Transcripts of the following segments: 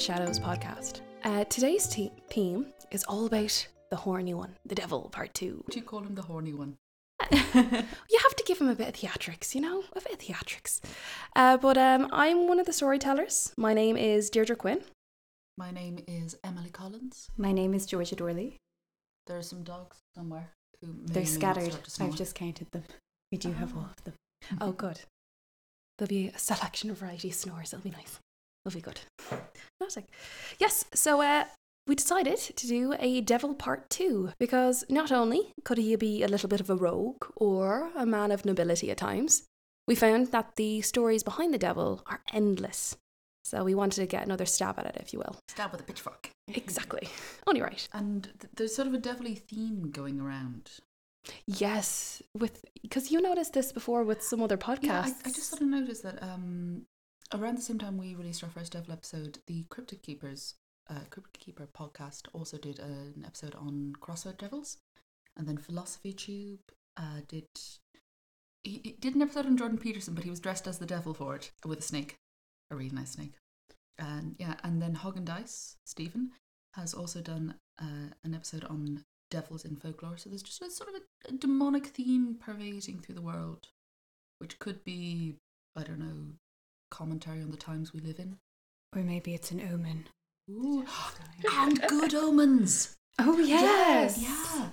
the Shadows podcast. Uh, today's te- theme is all about the horny one, the devil, part two. Do you call him the horny one? you have to give him a bit of theatrics, you know, a bit of theatrics. Uh, but um, I'm one of the storytellers. My name is Deirdre Quinn. My name is Emily Collins. My name is Georgia Dorley. There are some dogs somewhere who may They're scattered. start. I've just counted them. We do have all Oh. of them. Oh, good. There'll be a selection of variety of snores. It'll be nice. It'll be good. Fantastic. Yes, so uh, we decided to do a devil part two because not only could he be a little bit of a rogue or a man of nobility at times, we found that the stories behind the devil are endless. So we wanted to get another stab at it, if you will. Stab with a pitchfork. Exactly. Only right. And th- there's sort of a devilly theme going around. Yes, with because you noticed this before with some other podcasts. Yeah, I, I just sort of noticed that um, around the same time we released our first devil episode, the Cryptic Keepers, uh, Cryptic Keeper podcast also did an episode on crossword devils, and then Philosophy Tube uh, did. He, he did an episode on Jordan Peterson, but he was dressed as the devil for it with a snake, a really nice snake. And yeah, and then Hog and Dice, Stephen, has also done uh, an episode on devils in folklore. So there's just a sort of a, a demonic theme pervading through the world, which could be, I don't know, commentary on the times we live in. Or maybe it's an omen. Ooh. and good omens. Oh, yes. Yeah.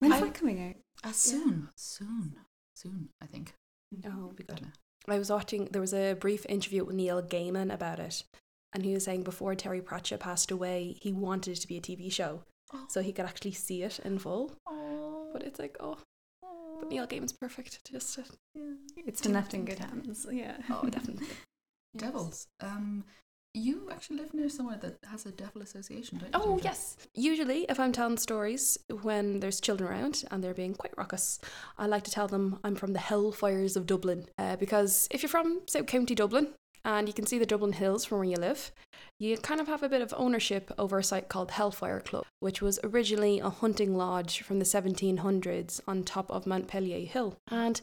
When's I- that coming out? Uh, soon, soon, soon. I think. Oh, be good. I was watching, there was a brief interview with Neil Gaiman about it. And he was saying before Terry Pratchett passed away, he wanted it to be a TV show Oh. so he could actually see it in full. Oh. But it's like, oh, but Neil Gaiman's perfect. Just, to, It's been left in good hands. Yeah. oh, definitely. Devils. Um, you actually live near somewhere that has a devil association, don't you? Oh, Deirdre? yes. Usually, if I'm telling stories when there's children around and they're being quite raucous, I like to tell them I'm from the Hellfires of Dublin. Uh, because if you're from South County Dublin and you can see the Dublin Hills from where you live, you kind of have a bit of ownership over a site called Hellfire Club, which was originally a hunting lodge from the 1700s on top of Montpellier Hill. And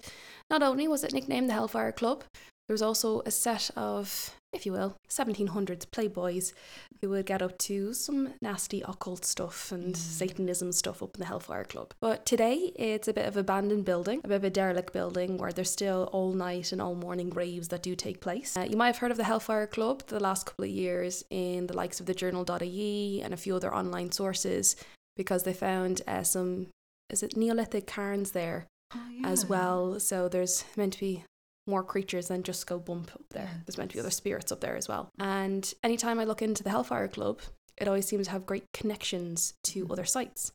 not only was it nicknamed the Hellfire Club, there was also a set of, if you will, 1700s playboys who would get up to some nasty occult stuff and Mm. Satanism stuff up in the Hellfire Club. But today it's a bit of abandoned building, a bit of a derelict building where there's still all night and all morning raves that do take place. Uh, you might have heard of the Hellfire Club the last couple of years in the likes of the journal.ie and a few other online sources because they found uh, some, is it Neolithic cairns there Oh, as well. So there's meant to be more creatures than just go bump up there. There's meant to be other spirits up there as well. And anytime I look into the Hellfire Club, it always seems to have great connections to Mhm. other sites.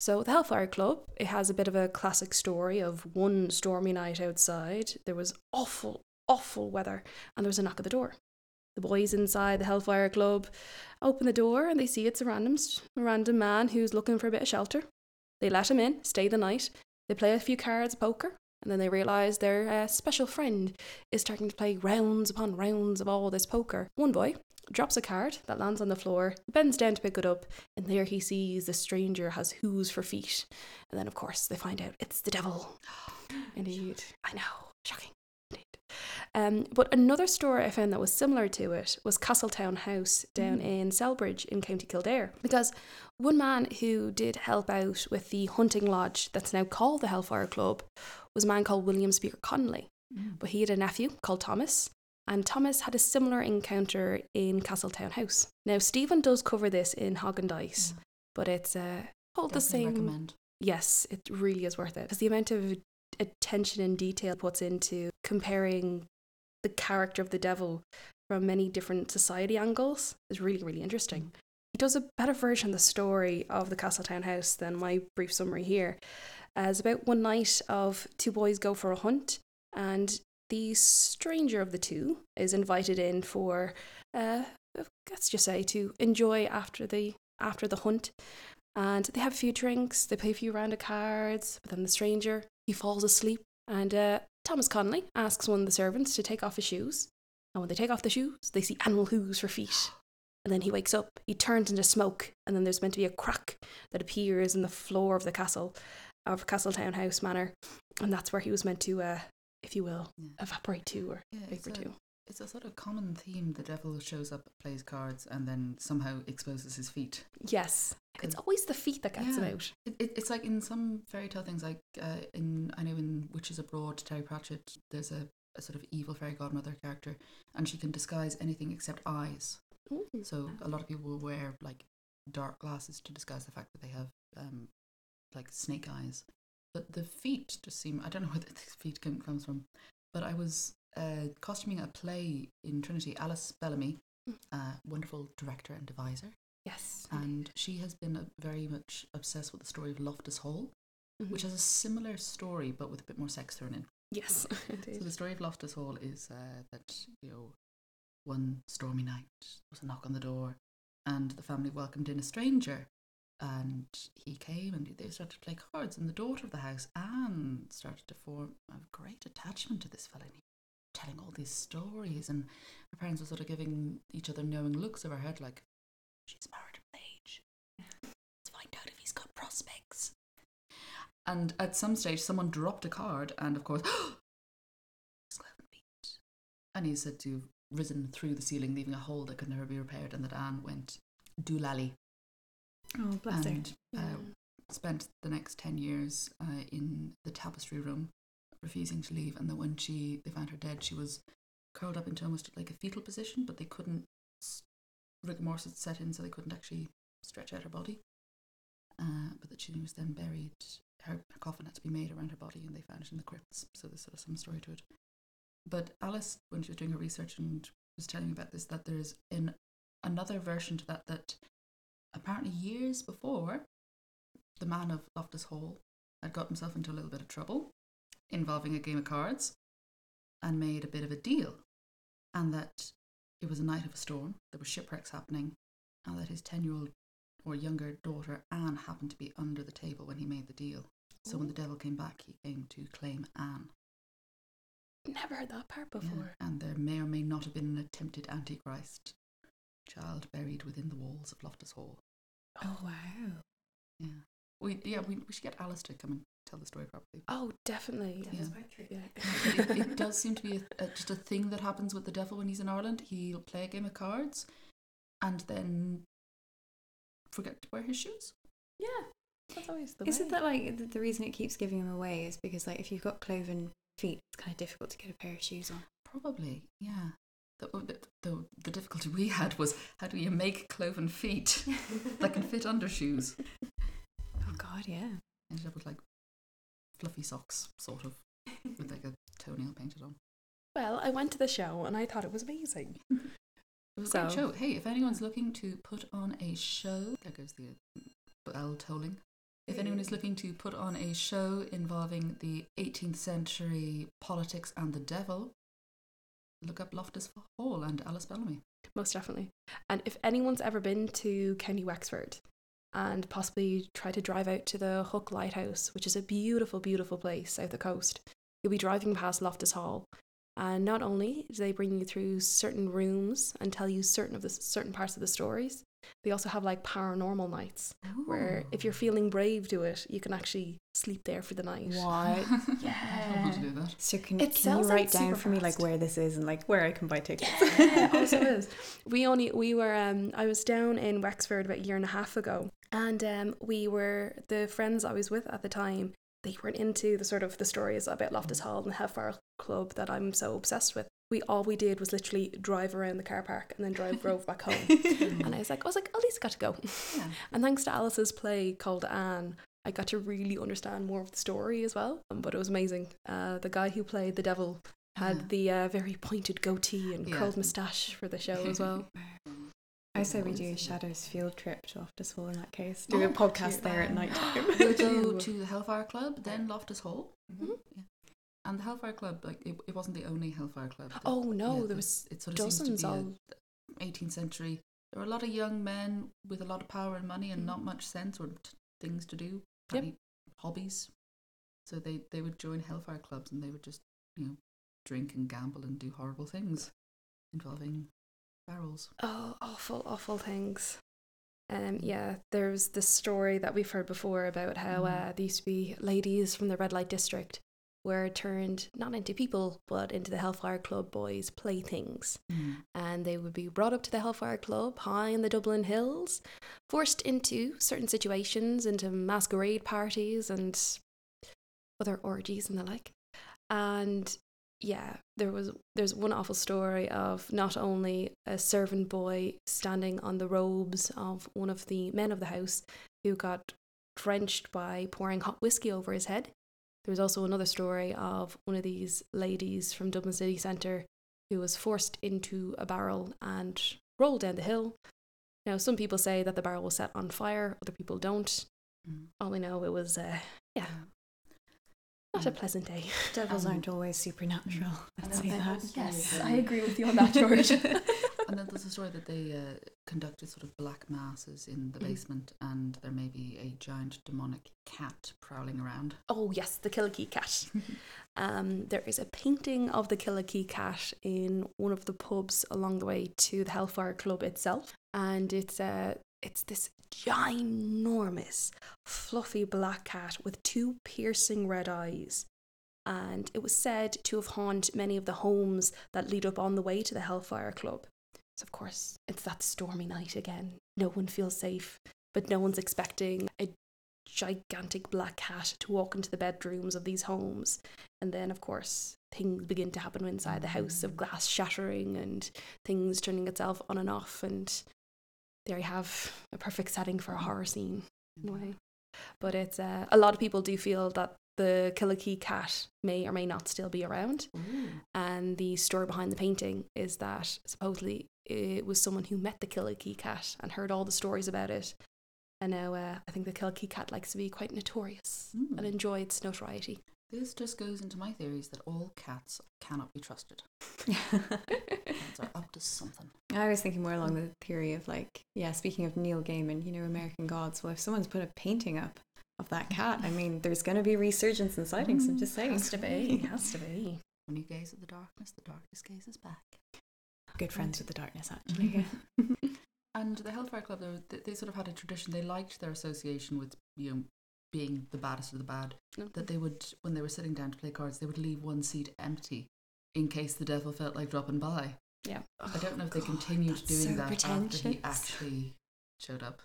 So the Hellfire Club, it has a bit of a classic story of one stormy night outside. There was awful, awful weather, and there was a knock at the door. The boys inside the Hellfire Club open the door and they see it's a random, a random man who's looking for a bit of shelter. They let him in, stay the night. They play a few cards of poker, and then they realise their uh, special friend is starting to play rounds upon rounds of all this poker. One boy drops a card that lands on the floor, bends down to pick it up, and there he sees the stranger has hooves for feet. And then, of course, they find out it's the devil. Indeed. I know. Shocking. Indeed. Um, but another story I found that was similar to it was Castletown House down Mm. in Celbridge in County Kildare. Because one man who did help out with the hunting lodge that's now called the Hellfire Club was a man called William Speaker Connolly. Mm. But he had a nephew called Thomas, and Thomas had a similar encounter in Castletown House. Now, Stephen does cover this in Hog and Dice, Yeah. but it's uh, all the same. Recommend. Yes, it really is worth it because the amount of attention and detail puts into comparing the character of the devil from many different society angles is really, really interesting. He does a better version of the story of the Castletown house than my brief summary here. As about one night of two boys go for a hunt, and the stranger of the two is invited in for, uh, let's just say, to enjoy after the after the hunt. And they have a few drinks, they play a few round of cards, but then the stranger, he falls asleep, and uh, Thomas Connolly asks one of the servants to take off his shoes, and when they take off the shoes, they see animal hooves for feet. And then he wakes up, he turns into smoke, and then there's meant to be a crack that appears in the floor of the castle, of Castletown House Manor, and that's where he was meant to, uh, if you will, Yeah. evaporate to or Yeah, it's vapor a, to. it's a sort of common theme. The devil shows up, plays cards, and then somehow exposes his feet. Yes, it's always the feet that gets Yeah. him out. It, it, it's like in some fairy tale things, like uh, in I know in Witches Abroad, Terry Pratchett, there's a, a sort of evil fairy godmother character, and she can disguise anything except eyes. So a lot of people will wear like dark glasses to disguise the fact that they have um, like snake eyes. But the feet just seem I don't know where the feet come, comes from. But I was uh, costuming a play in Trinity. Alice Bellamy, uh, wonderful director and deviser, Yes. and she has been uh, very much obsessed with the story of Loftus Hall, Mhm. which has a similar story but with a bit more sex thrown in. yes, So the story of Loftus Hall is uh, that you know one stormy night there was a knock on the door, and the family welcomed in a stranger, and he came and they started to play cards, and the daughter of the house Anne started to form a great attachment to this fellow. And he telling all these stories, and her parents were sort of giving each other knowing looks over her head, like she's married him age. Let's find out if he's got prospects. And at some stage, someone dropped a card, and of course. And he said to have risen through the ceiling, leaving a hole that could never be repaired, and that Anne went doolally Oh, bless her. and uh, Mm. spent the next 10 years uh, in the tapestry room, refusing to leave. And then when she they found her dead, she was curled up into almost like a fetal position, but they couldn't, rigor mortis had set in, so they couldn't actually stretch out her body. Uh, but that she was then buried, her, her coffin had to be made around her body, and they found it in the crypts. So there's sort of some story to it. But Alice, when she was doing her research and was telling me about this, that there's in another version to that that apparently years before, the man of Loftus Hall had got himself into a little bit of trouble involving a game of cards and made a bit of a deal. And that it was a night of a storm, there were shipwrecks happening, and that his 10 year old or younger daughter Anne happened to be under the table when he made the deal. So when the devil came back, he came to claim Anne. Never heard that part Yeah, before. And there may or may not have been an attempted Antichrist child buried within the walls of Loftus Hall. Oh, wow. Yeah. We yeah, we, we should get Alice to come and tell the story properly. Oh, definitely. Yeah. Yeah. it, it does seem to be a, a, just a thing that happens with the devil when he's in Ireland. He'll play a game of cards and then forget to wear his shoes. yeah. That's always the Isn't way. that like the, the reason it keeps giving them away is because like if you've got cloven feet, it's kind of difficult to get a pair of shoes on. Probably, yeah. The, oh, the, the, the difficulty we had was how do you make cloven feet that can fit under shoes? Oh God, yeah. Ended up with like fluffy socks, sort of, with like a toenail painted on. Well, I went to the show and I thought it was amazing. It was a great show. Hey, if anyone's looking to put on a show, there goes the bell tolling. If anyone is looking to put on a show involving the 18th century politics and the devil, look up Loftus Hall and Alice Bellamy. Most definitely. And if anyone's ever been to County Wexford and possibly try to drive out to the Hook Lighthouse, which is a beautiful, beautiful place south the coast, you'll be driving past Loftus Hall. And not only do they bring you through certain rooms and tell you certain of the certain parts of the stories, they also have like paranormal nights where if you're feeling brave to it, you can actually sleep there for the night. What? I want to do that. So can, It can you sells out write down super for me like where this is and like where I can buy tickets? Yeah, also is. We only we were um I was down in Wexford about a year and a half ago, and um we were the friends I was with at the time. They weren't into the sort of the stories about Loftus Hall and the Hellfire Club that I'm so obsessed with. We all we did was literally drive around the car park and then drive drove back home. And I was like, I was like, at least I got to go. Yeah. And thanks to Alice's play called Anne, I got to really understand more of the story as well. Um, but it was amazing. Uh, the guy who played the devil had Yeah. the uh, very pointed goatee and Yeah. curled moustache for the show as well. I say we do a Shadows field trip to Loftus Hall in that case. Do Oh, a podcast there at night time. We'll go to the Hellfire Club, then Loftus Hall. Mhm. Yeah. And the Hellfire Club, like it, it wasn't the only Hellfire Club. The- Oh no, yeah, there was it sort of seems dozens to be all. 18th century. There were a lot of young men with a lot of power and money and Mhm. not much sense or t- things to do, Yep. hobbies. So they they would join Hellfire clubs and they would just you know drink and gamble and do horrible things involving barrels. Oh, awful, awful things. Um, yeah, there's this story that we've heard before about how Mm. uh, there used to be ladies from the red light district were turned not into people but into the Hellfire Club boys' playthings. Mm. And they would be brought up to the Hellfire Club high in the Dublin hills, forced into certain situations, into masquerade parties and other orgies and the like. And yeah, there was there's one awful story of not only a servant boy standing on the robes of one of the men of the house who got drenched by pouring hot whiskey over his head. There was also another story of one of these ladies from Dublin City Centre who was forced into a barrel and rolled down the hill. Now, some people say that the barrel was set on fire, other people don't. Mm. All we know, it was, uh, yeah, not a pleasant day. Devils Um, aren't always supernatural. Let's say that. Yes, I agree with you on that, George. And then there's a story that they uh, conducted sort of black masses in the Mhm. basement, and there may be a giant demonic cat prowling around. oh, yes, the Killikee cat. Um, there is a painting of the Killikee cat in one of the pubs along the way to the Hellfire Club itself, and it's uh, it's this ginormous, fluffy black cat with two piercing red eyes. And it was said to have haunted many of the homes that lead up on the way to the Hellfire Club. So, of course, it's that stormy night again. No one feels safe, but no one's expecting a gigantic black cat to walk into the bedrooms of these homes. And then, of course, things begin to happen inside the house of glass shattering and things turning itself on and off. And there you have a perfect setting for a horror scene in a way. But it's uh, a lot of people do feel that the Killikee cat may or may not still be around. Ooh. And the story behind the painting is that supposedly it was someone who met the Killikee cat and heard all the stories about it. And now uh, I think the Killikee cat likes to be quite notorious Mm. and enjoy its notoriety. This just goes into my theories that all cats cannot be trusted. Cats are up to something. I was thinking more along the theory of like, yeah, speaking of Neil Gaiman, you know, American Gods. Well, if someone's put a painting up of that cat, I mean, there's going to be resurgence and sightings. I'm just saying. Has to be. Has to be. When you gaze at the darkness, the darkness gazes back. Good friends with the darkness, actually. and the Hellfire Club, they, were- they, they sort of had a tradition. They liked their association with you know being the baddest of the bad. That they would, when they were sitting down to play cards, they would leave one seat empty in case the devil felt like dropping by. Yeah. I don't know if they oh, continued that's doing so that after he actually showed up.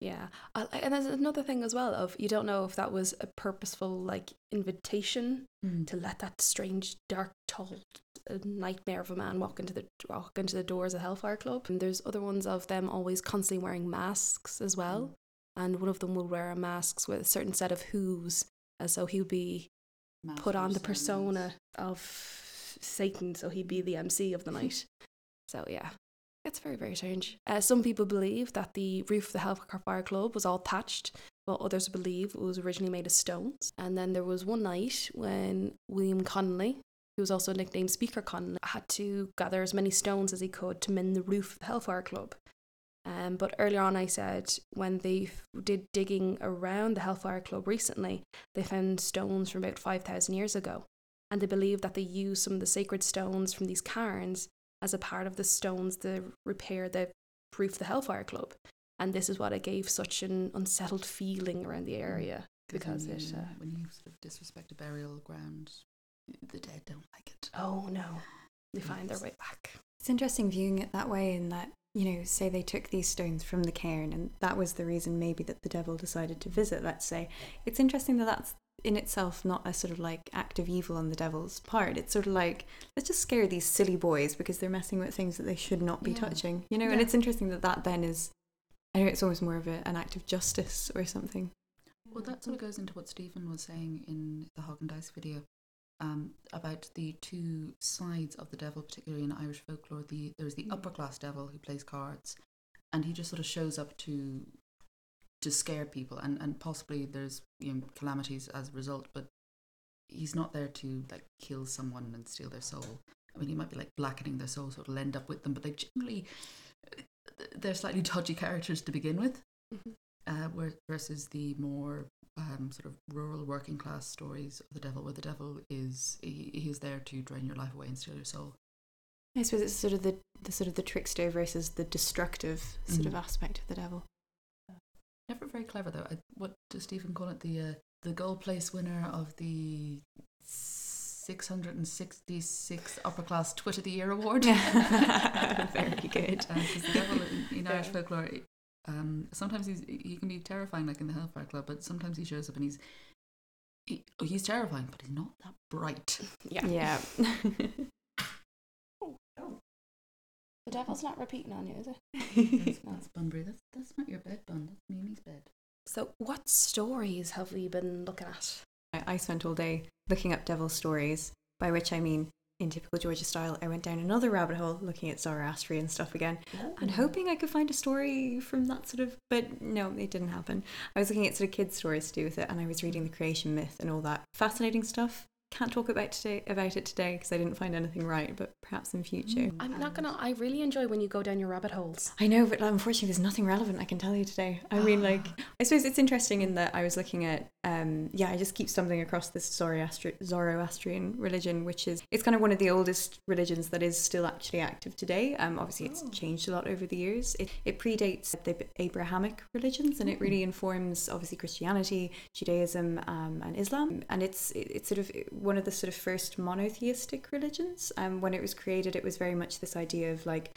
Yeah. I, and there's another thing as well of you don't know if that was a purposeful like invitation hmm. to let that strange, dark, tall uh, nightmare of a man walk into the walk into the doors of Hellfire Club. And there's other ones of them always constantly wearing masks as well. And one of them will wear a mask with a certain set of hooves, as so he would be put on the persona of Satan, so he'd be the MC of the night. So yeah, it's very very strange. Uh, some people believe that the roof of the Hellfire Club was all thatched, while others believe it was originally made of stones. And then there was one night when William Connolly, who was also nicknamed Speaker Connolly, had to gather as many stones as he could to mend the roof of the Hellfire Club. Um, but earlier on, I said when they did digging around the Hellfire Club recently, they found stones from about 5,000 years ago. And they believe that they used some of the sacred stones from these cairns as a part of the stones to repair the roof of the Hellfire Club. And this is what it gave such an unsettled feeling around the area because when it. Uh, when you sort of disrespect a burial ground, the dead don't like it. oh no, they find their way back. It's interesting viewing it that way, in that, you know, say they took these stones from the cairn, and that was the reason maybe that the devil decided to visit, let's say. It's interesting that that's in itself not a sort of like act of evil on the devil's part. It's sort of like, let's just scare these silly boys because they're messing with things that they should not be Yeah. touching, you know? And it's interesting that that then is, I know it's almost more of a, an act of justice or something. Well, that sort of goes into what Stephen was saying in the Hog and Dice video um, about the two sides of the devil, particularly in Irish folklore. The there's the Mm. upper class devil who plays cards, and he just sort of shows up to to scare people, and and possibly there's you know calamities as a result, but he's not there to like kill someone and steal their soul. I mean, he might be like blackening their soul, so it'll end up with them, but they generally they're slightly dodgy characters to begin with uh, versus the more um, sort of rural working class stories of the devil, where the devil is he, he is there to drain your life away and steal your soul. I suppose it's sort of the, the sort of the trickster versus the destructive sort of Mhm. aspect of the devil. Never very clever though. I, what does Stephen call it? The uh, the gold place winner of the 666 upper class Twit of the Year award. Very good. Because the devil in, in Irish Yeah. folklore, um, sometimes he's he can be terrifying, like in the Hellfire Club, but sometimes he shows up and he's he, oh, he's terrifying, but he's not that bright. Yeah. Yeah. The devil's not repeating on you, is it? That's, that's Bunbury. That's that's not your bed, Bun. That's Mimi's bed. So, what stories have we been looking at? I I spent all day looking up devil stories, by which I mean, in typical Georgia style, I went down another rabbit hole looking at Zoroastrian stuff again and hoping I could find a story from that sort of. But no, it didn't happen. I was looking at sort of kids' stories to do with it, and I was reading the creation myth and all that fascinating stuff. Can't talk about today about it today because I didn't find anything right, but perhaps in future. I'm not gonna. I really enjoy when you go down your rabbit holes. I know, but unfortunately, there's nothing relevant I can tell you today. I mean, like, I suppose it's interesting in that I was looking at, um, yeah, I just keep stumbling across this Zoroastri- Zoroastrian religion, which is it's kind of one of the oldest religions that is still actually active today. Um, obviously, it's changed a lot over the years. It, it predates the Abrahamic religions, and it really informs obviously Christianity, Judaism, um, and Islam. And it's it, it's sort of one of the sort of first monotheistic religions. Um, when it was created, it was very much this idea of like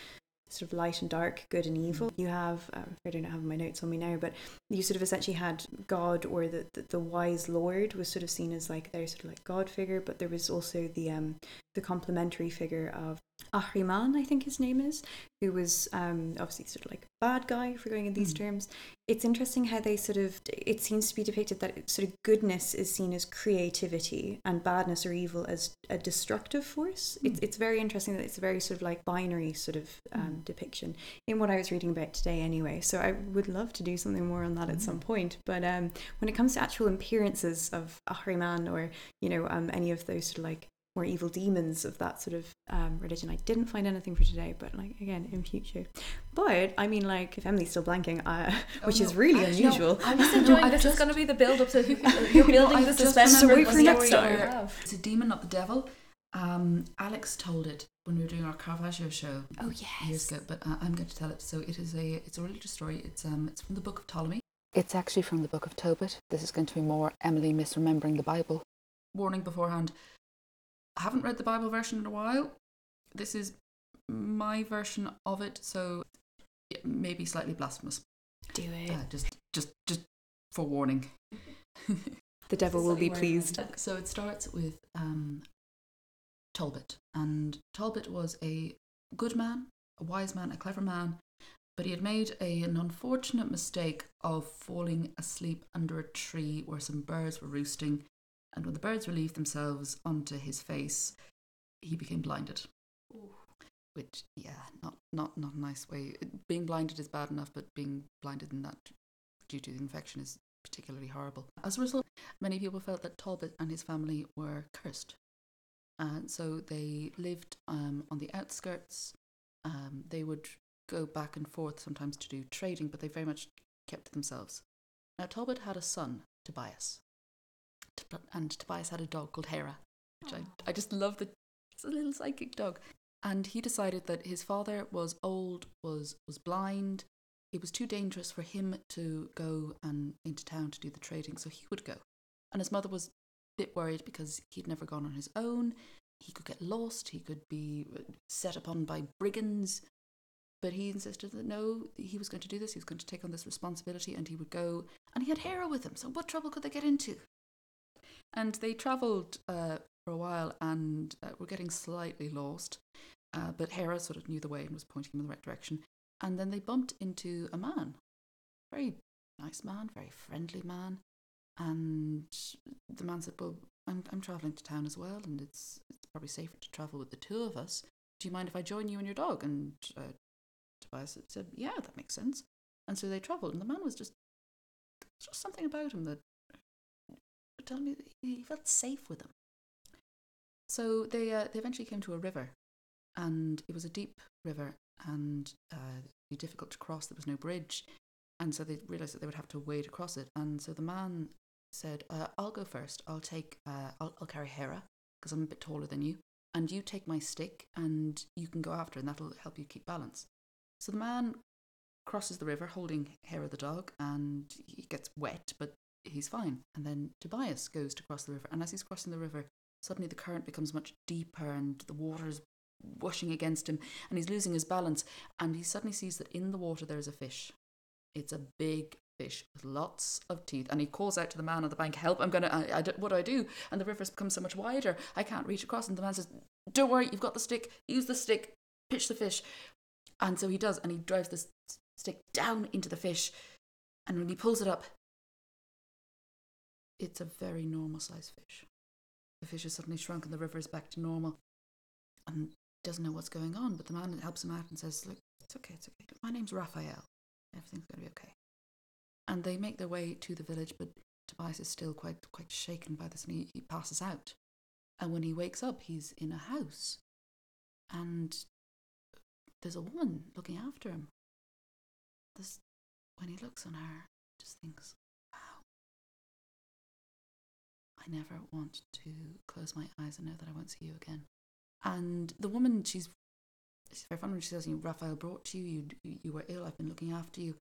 sort of light and dark, good and evil. You have, um, I don't have my notes on me now, but you sort of essentially had God or the, the, the wise Lord was sort of seen as like their sort of like God figure, but there was also the um the complementary figure of Ahriman, I think his name is, who was um obviously sort of like a bad guy if we're going in these Mm. terms. It's interesting how they sort of it seems to be depicted that sort of goodness is seen as creativity and badness or evil as a destructive force. It's Mm. it's very interesting that it's a very sort of like binary sort of um, Mm. depiction in what I was reading about today anyway. So I would love to do something more on that at some Mm. point. But um, when it comes to actual appearances of Ahriman or you know um, any of those sort of like more evil demons of that sort of um, religion, I didn't find anything for today. But like again in future. But I mean like if Emily's still blanking, uh, Oh, which is really actually, no, unusual. I I'm was just enjoying enjoying this. this. It's It's going going to be the build up to You're you're building I the was just- suspense so for wait for next story time. It's a demon, not the devil. Um, Alex told it when we were doing our Caravaggio show Oh yes, years ago, but uh, I'm going to tell it. So it is a it's a religious story. It's um it's from the Book of Ptolemy. It's actually from the Book of Tobit. This is going to be more Emily misremembering the Bible. Warning beforehand. I haven't read the Bible version in a while. This is my version of it, so it may be slightly blasphemous. Do it. Uh, just just just for warning. The devil will be pleased. So it starts with um, Talbot, and Talbot was a good man, a wise man, a clever man, but he had made a, an unfortunate mistake of falling asleep under a tree where some birds were roosting, and when the birds relieved themselves onto his face, he became blinded. Which, yeah, not not not a nice way. Being blinded is bad enough, but being blinded in that due to the infection is particularly horrible. As a result, many people felt that Talbot and his family were cursed. And so they lived um, on the outskirts. Um, they would go back and forth sometimes to do trading, but they very much kept to themselves. Now, Talbot had a son, Tobias. And Tobias had a dog called Hera, which I, I just love the it's a little psychic dog. And he decided that his father was old, was was blind, it was too dangerous for him to go and into town to do the trading, so he would go. And his mother was a bit worried because he'd never gone on his own. He could get lost. He could be set upon by brigands. But he insisted that no, he was going to do this. He was going to take on this responsibility, and he would go. And he had Hera with him. So what trouble could they get into? And they travelled uh, for a while, and uh, were getting slightly lost. Uh, but Hera sort of knew the way and was pointing him in the right direction. And then they bumped into a man, very nice man, very friendly man. And the man said, "Well, I'm I'm traveling to town as well, and it's it's probably safer to travel with the two of us. Do you mind if I join you and your dog?" And uh, Tobias said, "Yeah, that makes sense." And so they travelled, and the man was just just something about him that told me he felt safe with them. So they uh, they eventually came to a river, and it was a deep river, and uh, difficult to cross. There was no bridge, and so they realised that they would have to wade across it. And so the man said, uh, "I'll go first. I'll take. Uh, I'll, I'll carry Hera because I'm a bit taller than you, and you take my stick, and you can go after, and that'll help you keep balance." So the man crosses the river holding Hera the dog, and he gets wet, but he's fine. And then Tobias goes to cross the river, and as he's crossing the river, suddenly the current becomes much deeper and the water is washing against him and he's losing his balance. And he suddenly sees that in the water there is a fish. It's a big fish with lots of teeth. And he calls out to the man on the bank, Help, I'm to, I, I, what do I do? And the river's become so much wider, I can't reach across. And the man says, Don't worry, you've got the stick, use the stick, pitch the fish. And so he does, and he drives this stick down into the fish. And when he pulls it up, it's a very normal sized fish. The fish has suddenly shrunk and the river is back to normal. And doesn't know what's going on, but the man helps him out and says, Look, it's okay, it's okay. My name's Raphael. Everything's going to be okay. And they make their way to the village, but Tobias is still quite quite shaken by this and he, he passes out. And when he wakes up, he's in a house. And there's a woman looking after him. This, when he looks on her, just thinks, I never want to close my eyes and know that I won't see you again. And the woman, she's she's very fun when she says, you know, Raphael brought you, you, you were ill, I've been looking after you.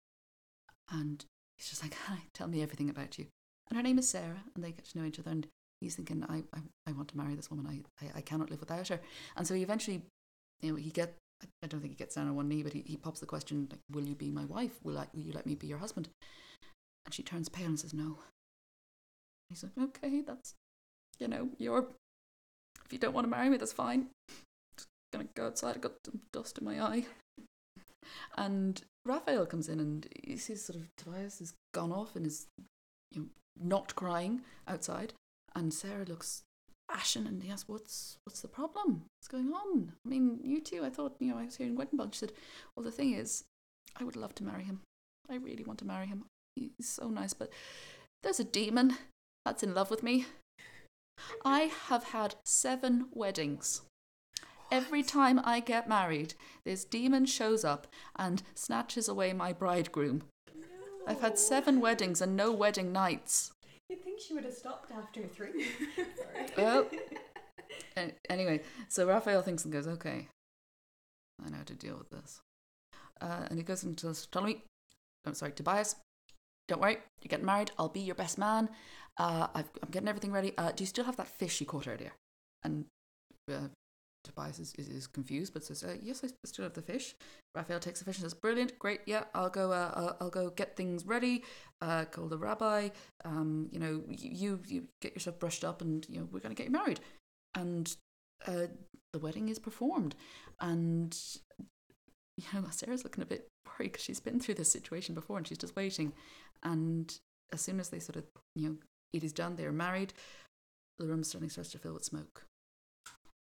And he's just like, hi, tell me everything about you. And her name is Sarah, and they get to know each other. And he's thinking, I, I, I want to marry this woman. I, I, I cannot live without her. And so he eventually, you know, he get, I don't think he gets down on one knee, but he, he pops the question, like, will you be my wife? Will, I, will you let me be your husband? And she turns pale and says, no. He's like, okay, that's, you know, you're, if you don't want to marry me, that's fine. Just gonna go outside, I got some dust in my eye. And Raphael comes in and he sees sort of Tobias has gone off and is you know, not crying outside. And Sarah looks ashen and he asks, What's what's the problem? What's going on? I mean, you two, I thought, you know, I was hearing wedding bells. She said, Well the thing is, I would love to marry him. I really want to marry him. He's so nice, but there's a demon that's in love with me. I have had seven weddings. Every time I get married, this demon shows up and snatches away my bridegroom. I've had seven weddings and no wedding nights. You'd think she would have stopped after three. Well, anyway, so Raphael thinks and goes, okay, I know how to deal with this. Uh, and he goes and tells Ptolemy, I'm sorry, Tobias, don't worry, you're getting married, I'll be your best man. Uh, I've, I'm getting everything ready. Uh, do you still have that fish you caught earlier? And uh, Tobias is, is, is confused, but says, uh, "Yes, I still have the fish." Raphael takes the fish and says, "Brilliant, great, yeah, I'll go. Uh, I'll, I'll go get things ready. Uh, call the rabbi. Um, you know, you, you get yourself brushed up, and you know we're going to get you married." And the wedding is performed, and you know Sarah's looking a bit worried because she's been through this situation before, and she's just waiting. And as soon as they sort of you know it is done, they are married. The room suddenly starts to fill with smoke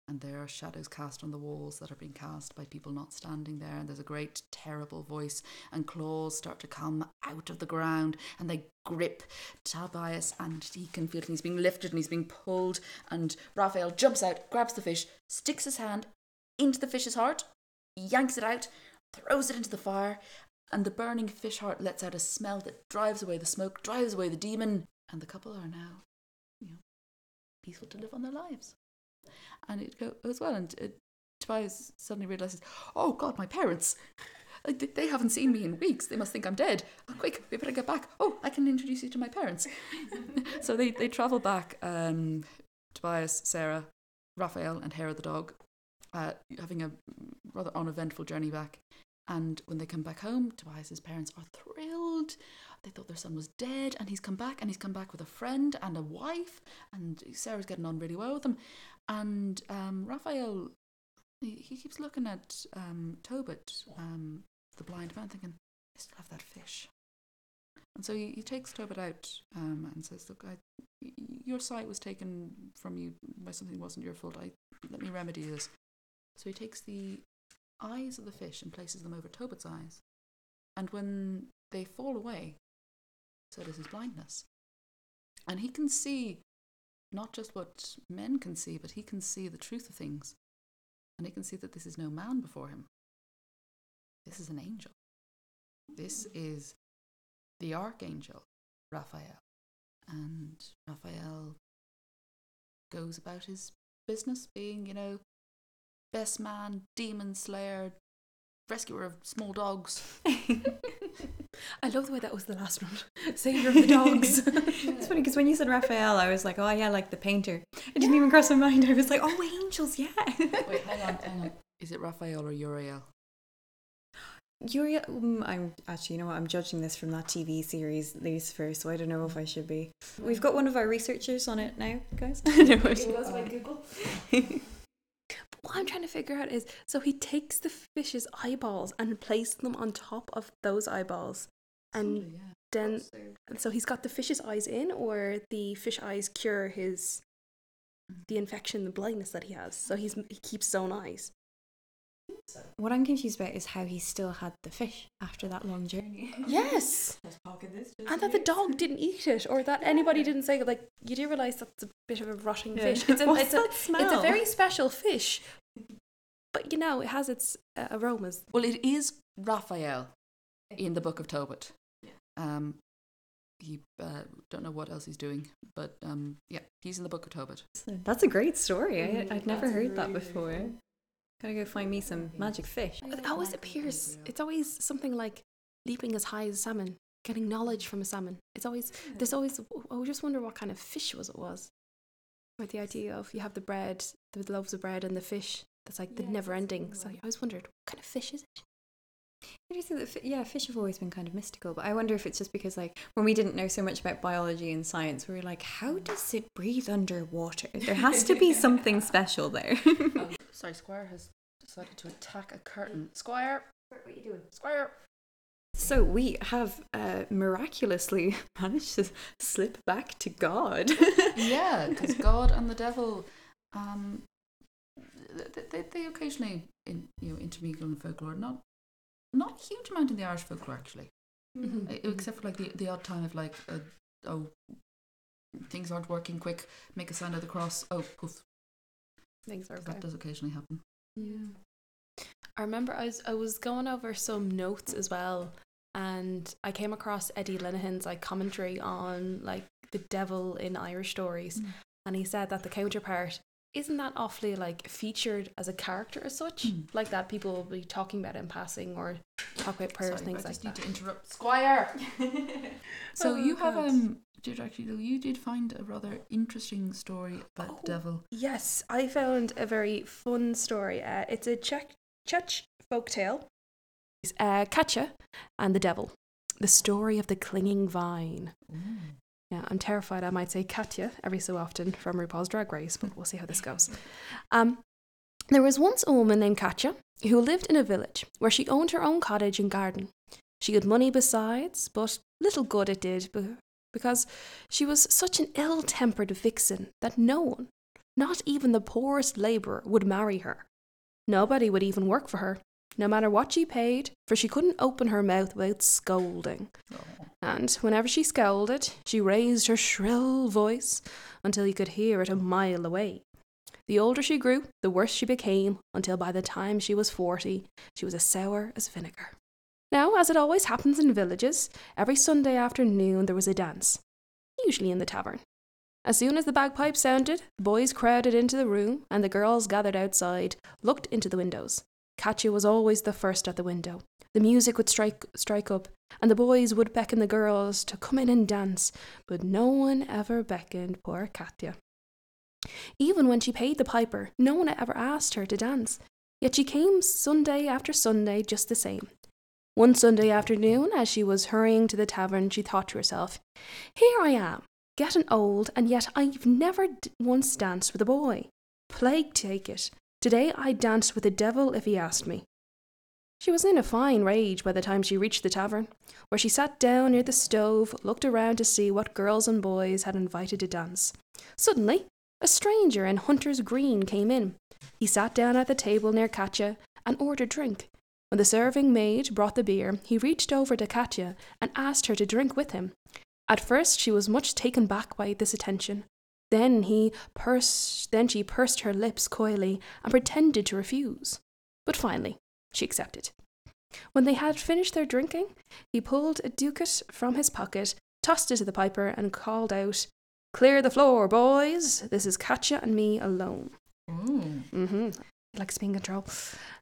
and there are shadows cast on the walls that are being cast by people not standing there and there's a great terrible voice and claws start to come out of the ground and they grip Tobias and he can feel and he's being lifted and he's being pulled and Raphael jumps out grabs the fish sticks his hand into the fish's heart yanks it out throws it into the fire and the burning fish heart lets out a smell that drives away the smoke drives away the demon and the couple are now you know peaceful to live on their lives and it goes well. And uh, Tobias suddenly realizes, oh God, my parents. they- They haven't seen me in weeks. They must think I'm dead. Oh, quick, we better get back. Oh, I can introduce you to my parents. so they, they travel back. Um, Tobias, Sarah, Raphael, and Hera the dog, uh, having a rather uneventful journey back. And when they come back home, Tobias's parents are thrilled. They thought their son was dead, and he's come back, and he's come back with a friend and a wife, and Sarah's getting on really well with him. And um, Raphael, he, he keeps looking at um, Tobit, um, the blind man, thinking, I still have that fish. And so he, he takes Tobit out um, and says, Look, I, your sight was taken from you by something that wasn't your fault. I, let me remedy this. So he takes the eyes of the fish and places them over Tobit's eyes. And when they fall away, so does his blindness. And he can see not just what men can see, but he can see the truth of things. And he can see that this is no man before him. This is an angel. This is the archangel, Raphael. And Raphael goes about his business being, you know, best man, demon slayer, rescuer of small dogs. I love the way that was the last one. Savior of the dogs. It's funny because when you said Raphael, I was like, oh yeah, like the painter. It didn't even cross my mind. I was like, oh, angels, yeah. Wait, hang on, hang on. Is it Raphael or Uriel? Uriel, um, I'm actually, you know what? I'm judging this from that TV series Lucifer, so I don't know if I should be. We've got one of our researchers on it now, guys. no, I should- Google. What I'm trying to figure out is so he takes the fish's eyeballs and places them on top of those eyeballs. And Surely, yeah. then so he's got the fish's eyes in or the fish eyes cure his mm. the infection, the blindness that he has. So he's he keeps his own eyes. What I'm confused about is how he still had the fish after that long journey. Yes. And that the dog didn't eat it, or that anybody didn't say like you do realize that's a bit of a rotting Yeah. fish. It's a, What's it's, a, that it's a very special fish, but you know it has its uh, aromas. Well, it is Raphael in the Book of Tobit. Um, he uh, don't know what else he's doing, but um, yeah, he's in the Book of Tobit. That's a great story. I, Mm, I'd never that's a heard that really, really before. Gotta go find me some magic fish. It always appears. It's always something like leaping as high as a salmon, getting knowledge from a salmon. It's always hmm. there's always. I just wonder what kind of fish was it was. With the idea of you have the bread, the loaves of bread, and the fish. That's like the never ending. So I always wondered what kind of fish is it. That, yeah, fish have always been kind of mystical, but I wonder if it's just because, like, when we didn't know so much about biology and science, we were like, how does it breathe underwater? There has to be something special there. Sorry, Squire has decided to attack a curtain. Squire, what are you doing? Squire. so we have uh, miraculously managed to slip back to God. Yeah, because God and the devil, um, they, they, they occasionally in, you know intermingle in folklore. Not not a huge amount in the Irish folklore actually, Mm-hmm. Uh, except for like the, the odd time of like uh, oh things aren't working quick, make a sign of the cross. Oh, poof, Things are that does occasionally happen. Yeah. I remember I was I was going over some notes as well and I came across Eddie Lenihan's like commentary on like the devil in Irish stories and he said that the counterpart isn't that awfully like featured as a character as such Mm. like that people will be talking about it in passing or talk about prayers Sorry, things I like just need that to interrupt Squire. so Oh, you have um, did actually though you did find a rather interesting story about Oh. the devil. Yes, I found a very fun story. Uh, it's a Czech, Czech folk tale. It's uh, Katja and the Devil, the story of the clinging vine. Yeah, I'm terrified I might say Katya every so often from RuPaul's Drag Race, but we'll see how this goes. Um, there was once a woman named Katya who lived in a village where she owned her own cottage and garden. She had money besides, but little good it did because she was such an ill tempered vixen that no one, not even the poorest labourer, would marry her. Nobody would even work for her, no matter what she paid, for she couldn't open her mouth without scolding. Oh. And whenever she scolded, she raised her shrill voice until you could hear it a mile away. The older she grew, the worse she became, until by the time she was 40, she was as sour as vinegar. Now, as it always happens in villages, every Sunday afternoon there was a dance, usually in the tavern. As soon as the bagpipes sounded, the boys crowded into the room, and the girls gathered outside, looked into the windows. Katya was always the first at the window. The music would strike strike up, and the boys would beckon the girls to come in and dance, but no one ever beckoned poor Katya. Even when she paid the piper, no one ever asked her to dance. Yet she came Sunday after Sunday just the same. One Sunday afternoon, as she was hurrying to the tavern, she thought to herself, Here I am, getting old, and yet I've never d- once danced with a boy. Plague take it. Today I danced with the devil if he asked me. She was in a fine rage by the time she reached the tavern, where she sat down near the stove, looked around to see what girls and boys had invited to dance. Suddenly, a stranger in hunter's green came in. He sat down at the table near Katya and ordered drink. When the serving maid brought the beer, he reached over to Katya and asked her to drink with him. At first, she was much taken back by this attention. Then he pursed, then she pursed her lips coyly and pretended to refuse. But finally, she accepted. When they had finished their drinking, he pulled a ducat from his pocket, tossed it to the piper, and called out, "Clear the floor, boys! This is Katya and me alone." Mm hmm. likes being in control.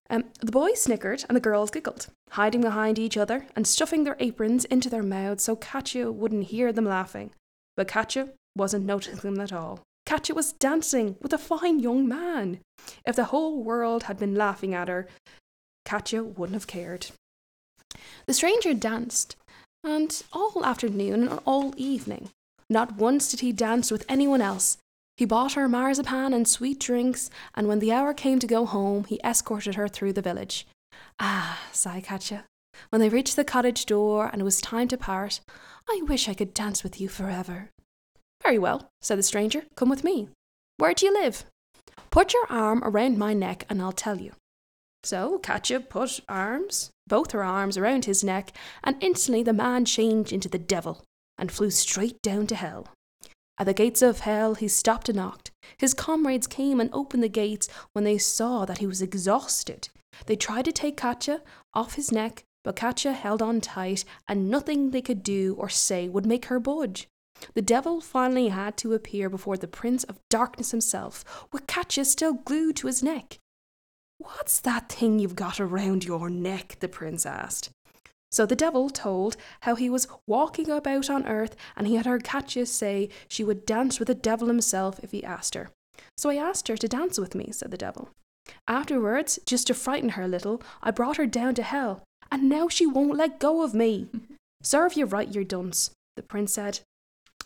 Um, the boys snickered and the girls giggled, hiding behind each other and stuffing their aprons into their mouths so Katya wouldn't hear them laughing. But Katya wasn't noticing them at all. Katya was dancing with a fine young man. If the whole world had been laughing at her, Katya wouldn't have cared. The stranger danced, and all afternoon and all evening. Not once did he dance with anyone else. He bought her marzipan and sweet drinks, and when the hour came to go home, he escorted her through the village. Ah, sighed Katya. When they reached the cottage door and it was time to part, I wish I could dance with you forever. Very well, said the stranger. Come with me. Where do you live? Put your arm around my neck and I'll tell you. So Katya put arms, both her arms around his neck, and instantly the man changed into the devil and flew straight down to hell. At the gates of hell, he stopped and knocked. His comrades came and opened the gates when they saw that he was exhausted. They tried to take Katya off his neck, but Katya held on tight, and nothing they could do or say would make her budge. The devil finally had to appear before the Prince of Darkness himself, with Katya still glued to his neck. What's that thing you've got around your neck? the prince asked. So the devil told how he was walking about on earth and he had heard Katya say she would dance with the devil himself if he asked her. So I asked her to dance with me, said the devil. Afterwards, just to frighten her a little, I brought her down to hell, and now she won't let go of me. Serve you right, you dunce, the prince said.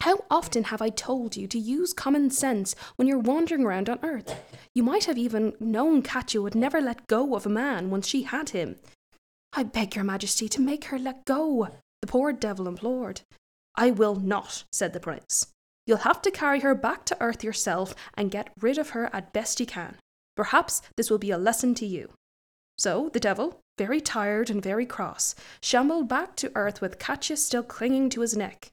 How often have I told you to use common sense when you're wandering around on earth? You might have even known Katya would never let go of a man once she had him. I beg your majesty to make her let go, the poor devil implored. I will not, said the prince. You'll have to carry her back to earth yourself and get rid of her as best you can. Perhaps this will be a lesson to you. So the devil, very tired and very cross, shambled back to earth with Katya still clinging to his neck.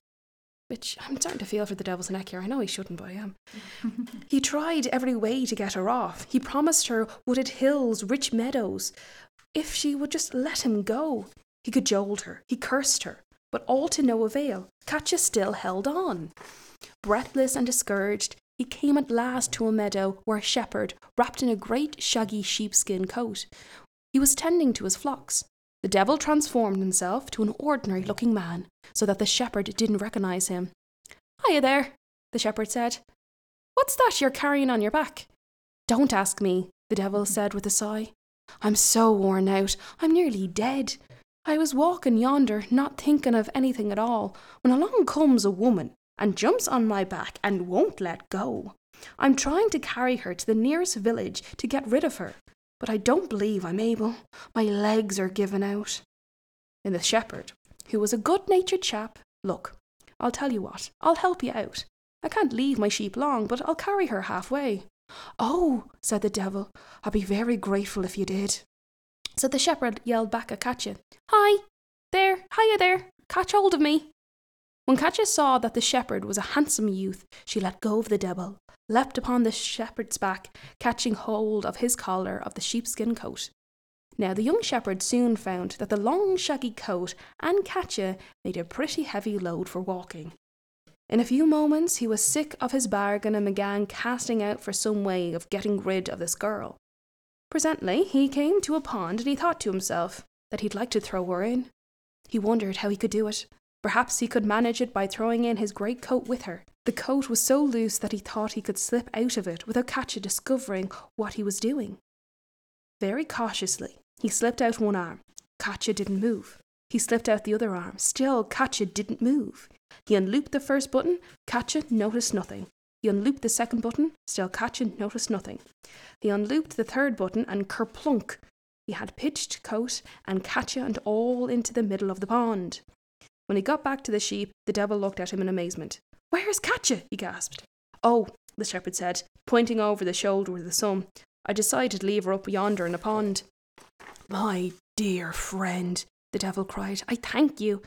Which I'm starting to feel for the devil's neck here. I know he shouldn't, but I am. he tried every way to get her off. He promised her wooded hills, rich meadows, if she would just let him go. He cajoled her, he cursed her, but all to no avail. Katya still held on. Breathless and discouraged, he came at last to a meadow where a shepherd, wrapped in a great shaggy sheepskin coat, he was tending to his flocks. The devil transformed himself to an ordinary looking man, so that the shepherd didn't recognize him. Hiya there, the shepherd said. What's that you're carrying on your back? Don't ask me, the devil said with a sigh. I'm so worn out, I'm nearly dead. I was walking yonder, not thinking of anything at all, when along comes a woman and jumps on my back and won't let go. I'm trying to carry her to the nearest village to get rid of her, but I don't believe I'm able. My legs are giving out. And the shepherd, who was a good natured chap, look, I'll tell you what, I'll help you out. I can't leave my sheep long, but I'll carry her halfway. Oh, said the devil, I'd be very grateful if you did. So the shepherd yelled back at Katya, Hi, there, hiya there, catch hold of me. When Katya saw that the shepherd was a handsome youth, she let go of the devil, leapt upon the shepherd's back, catching hold of his collar of the sheepskin coat. Now the young shepherd soon found that the long shaggy coat and Katya made a pretty heavy load for walking. In a few moments he was sick of his bargain and began casting out for some way of getting rid of this girl. Presently he came to a pond and he thought to himself that he'd like to throw her in. He wondered how he could do it. Perhaps he could manage it by throwing in his great coat with her. The coat was so loose that he thought he could slip out of it without Katya discovering what he was doing. Very cautiously, he slipped out one arm. Katya didn't move. He slipped out the other arm. Still, Katya didn't move. He unlooped the first button. Katya noticed nothing. He unlooped the second button. Still, Katya noticed nothing. He unlooped the third button, and kerplunk! He had pitched coat and Katya and all into the middle of the pond. When he got back to the sheep, the devil looked at him in amazement. Where's Katya? he gasped. Oh, the shepherd said, pointing over the shoulder of the sun. I decided to leave her up yonder in the pond. My dear friend, the devil cried, I thank you.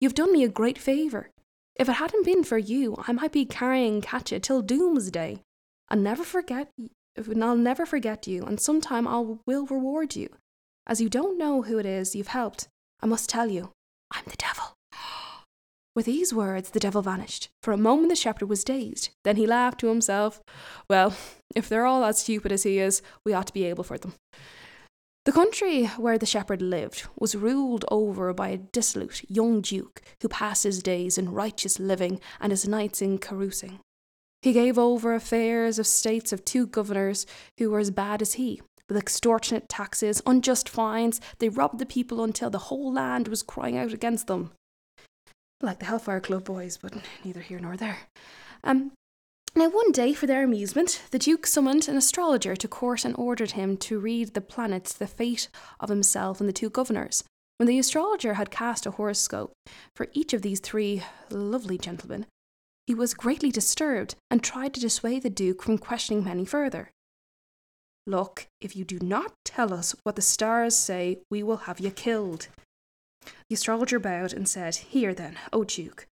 You've done me a great favour. If it hadn't been for you, I might be carrying Katya till doomsday. I'll never forget and I'll never forget you, and sometime I will reward you. As you don't know who it is you've helped, I must tell you, I'm the devil. With these words, the devil vanished. For a moment, the shepherd was dazed. Then he laughed to himself. Well, if they're all as stupid as he is, we ought to be able for them. The country where the shepherd lived was ruled over by a dissolute young duke who passed his days in righteous living and his nights in carousing. He gave over affairs of states of two governors who were as bad as he. With extortionate taxes, unjust fines, they robbed the people until the whole land was crying out against them. Like the Hellfire Club boys, but neither here nor there. Um, now, one day, for their amusement, the Duke summoned an astrologer to court and ordered him to read the planets the fate of himself and the two governors. When the astrologer had cast a horoscope for each of these three lovely gentlemen, he was greatly disturbed and tried to dissuade the Duke from questioning him any further. Look, if you do not tell us what the stars say, we will have you killed. The astrologer bowed and said, Here then, O Duke,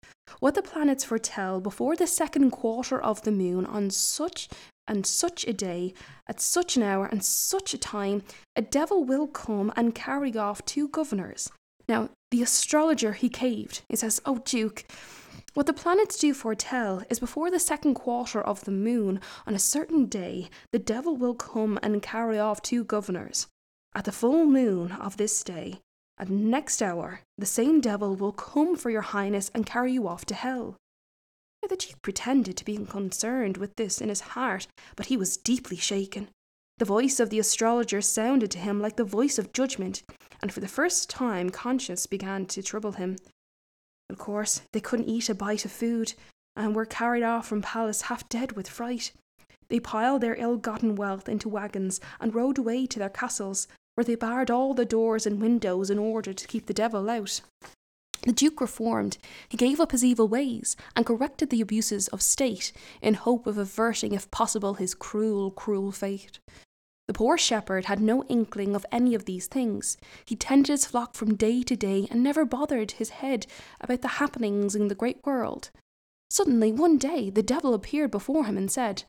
what the planets foretell before the second quarter of the moon on such and such a day, at such an hour and such a time, a devil will come and carry off two governors. Now, the astrologer, he caved. He says, Oh, Duke, what the planets do foretell is before the second quarter of the moon, on a certain day, the devil will come and carry off two governors. At the full moon of this day, at next hour, the same devil will come for your highness and carry you off to hell. The duke pretended to be unconcerned with this in his heart, but he was deeply shaken. The voice of the astrologer sounded to him like the voice of judgment, and for the first time conscience began to trouble him. Of course, they couldn't eat a bite of food, and were carried off from palace half dead with fright. They piled their ill gotten wealth into wagons and rode away to their castles, where they barred all the doors and windows in order to keep the devil out. The Duke reformed. He gave up his evil ways and corrected the abuses of state in hope of averting, if possible, his cruel, cruel fate. The poor shepherd had no inkling of any of these things. He tended his flock from day to day and never bothered his head about the happenings in the great world. Suddenly, one day, the devil appeared before him and said,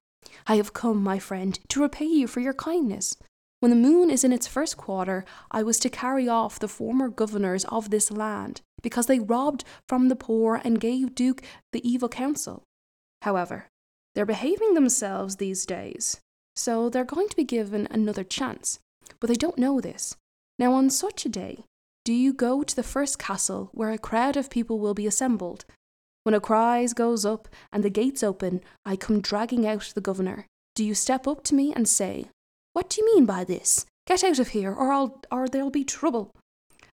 I have come, my friend, to repay you for your kindness. When the moon is in its first quarter, I was to carry off the former governors of this land, because they robbed from the poor and gave Duke the evil counsel. However, they're behaving themselves these days, so they're going to be given another chance. But they don't know this. Now, on such a day, do you go to the first castle where a crowd of people will be assembled? When a cry goes up and the gates open, I come dragging out the governor. Do you step up to me and say, What do you mean by this? Get out of here, or, I'll, or there'll be trouble.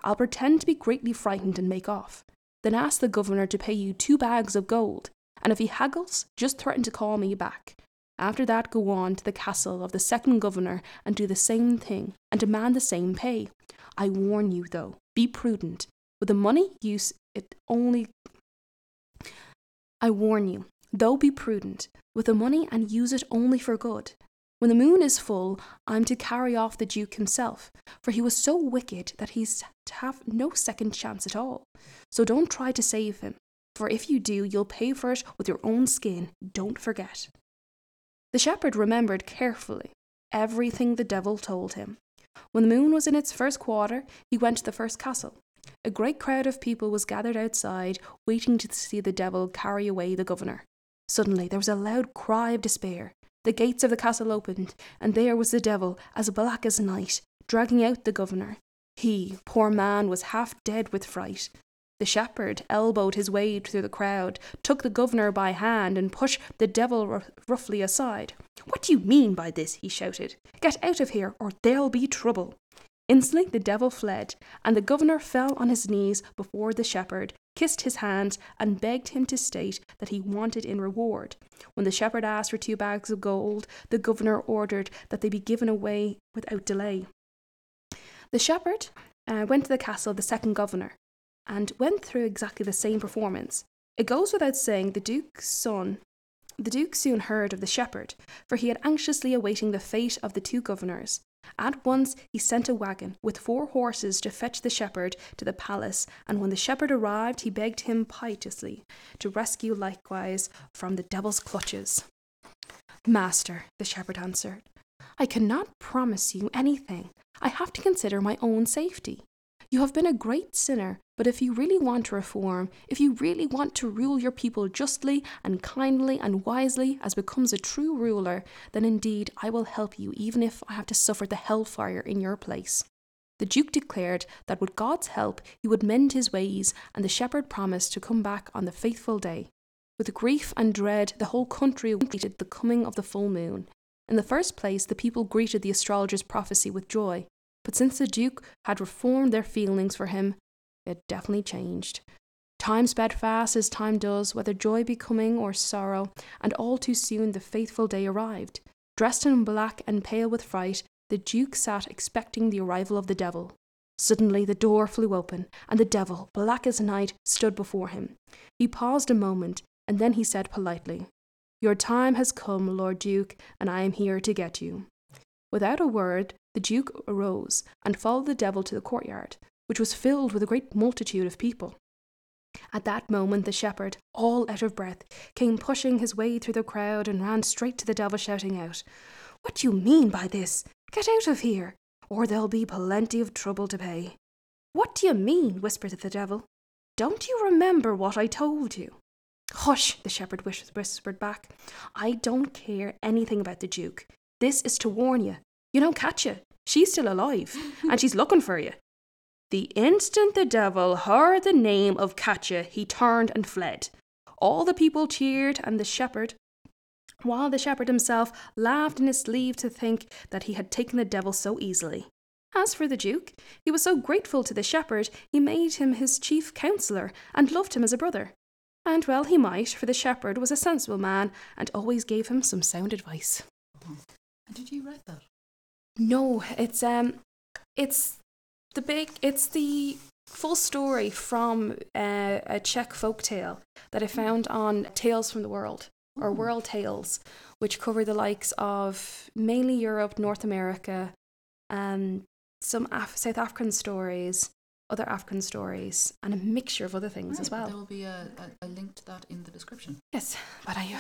I'll pretend to be greatly frightened and make off. Then ask the governor to pay you two bags of gold, and if he haggles, just threaten to call me back. After that, go on to the castle of the second governor and do the same thing and demand the same pay. I warn you, though, be prudent. With the money, use it only. I warn you, though be prudent with the money and use it only for good. When the moon is full, I'm to carry off the Duke himself, for he was so wicked that he's to have no second chance at all. So don't try to save him, for if you do, you'll pay for it with your own skin. Don't forget. The shepherd remembered carefully everything the devil told him. When the moon was in its first quarter, he went to the first castle. A great crowd of people was gathered outside, waiting to see the devil carry away the governor. Suddenly there was a loud cry of despair. The gates of the castle opened, and there was the devil, as black as night, dragging out the governor. He, poor man, was half dead with fright. The shepherd elbowed his way through the crowd, took the governor by hand, and pushed the devil r- roughly aside. What do you mean by this? he shouted. Get out of here, or there'll be trouble. Instantly the devil fled, and the governor fell on his knees before the shepherd, kissed his hands, and begged him to state that he wanted in reward. When the shepherd asked for two bags of gold, the governor ordered that they be given away without delay. The shepherd uh, went to the castle of the second governor and went through exactly the same performance. It goes without saying the duke's son. The duke soon heard of the shepherd, for he had anxiously awaiting the fate of the two governors. At once he sent a wagon with four horses to fetch the shepherd to the palace, and when the shepherd arrived, he begged him piteously to rescue likewise from the devil's clutches. Master, the shepherd answered, I cannot promise you anything. I have to consider my own safety. You have been a great sinner, but if you really want to reform, if you really want to rule your people justly and kindly and wisely as becomes a true ruler, then indeed I will help you, even if I have to suffer the hellfire in your place. The Duke declared that with God's help he would mend his ways, and the shepherd promised to come back on the faithful day. With grief and dread, the whole country awaited the coming of the full moon. In the first place, the people greeted the astrologer's prophecy with joy, but since the Duke had reformed their feelings for him, it definitely changed. Time sped fast as time does, whether joy be coming or sorrow, and all too soon the faithful day arrived. Dressed in black and pale with fright, the Duke sat expecting the arrival of the devil. Suddenly the door flew open, and the devil, black as night, stood before him. He paused a moment, and then he said politely, Your time has come, Lord Duke, and I am here to get you. Without a word, the Duke arose and followed the devil to the courtyard, which was filled with a great multitude of people. At that moment, the shepherd, all out of breath, came pushing his way through the crowd and ran straight to the devil, shouting out, What do you mean by this? Get out of here, or there'll be plenty of trouble to pay. What do you mean? whispered the devil. Don't you remember what I told you? Hush, the shepherd whispered back. I don't care anything about the Duke. This is to warn you. You don't catch you. She's still alive, and she's looking for you. The instant the devil heard the name of Katya, he turned and fled. All the people cheered, and the shepherd, while the shepherd himself laughed in his sleeve to think that he had taken the devil so easily. As for the Duke, he was so grateful to the shepherd, he made him his chief counsellor and loved him as a brother. And well he might, for the shepherd was a sensible man and always gave him some sound advice. And did you write that? No, it's um, it's the big, it's the full story from uh, a Czech folk tale that I found on Tales from the World or Ooh. World Tales, which cover the likes of mainly Europe, North America, um, some Af- South African stories, other African stories, and a mixture of other things as well. There will be a, a, a link to that in the description. Yes, but I.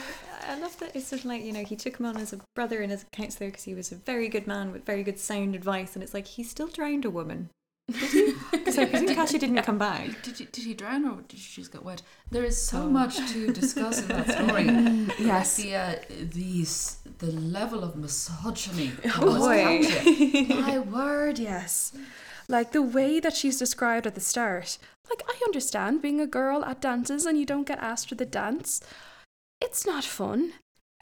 I love that it's sort of like, you know, he took him on as a brother and as a counsellor because he was a very good man with very good sound advice. And it's like, he still drowned a woman. So because I presume Katya didn't come back. Did, you, did he drown or did she just get wet? There is so Oh. much to discuss in that story. Yes. The, uh, these, the level of misogyny. Oh, was boy. My word, yes. Like the way that she's described at the start. Like, I understand being a girl at dances and you don't get asked to the dance. It's not fun.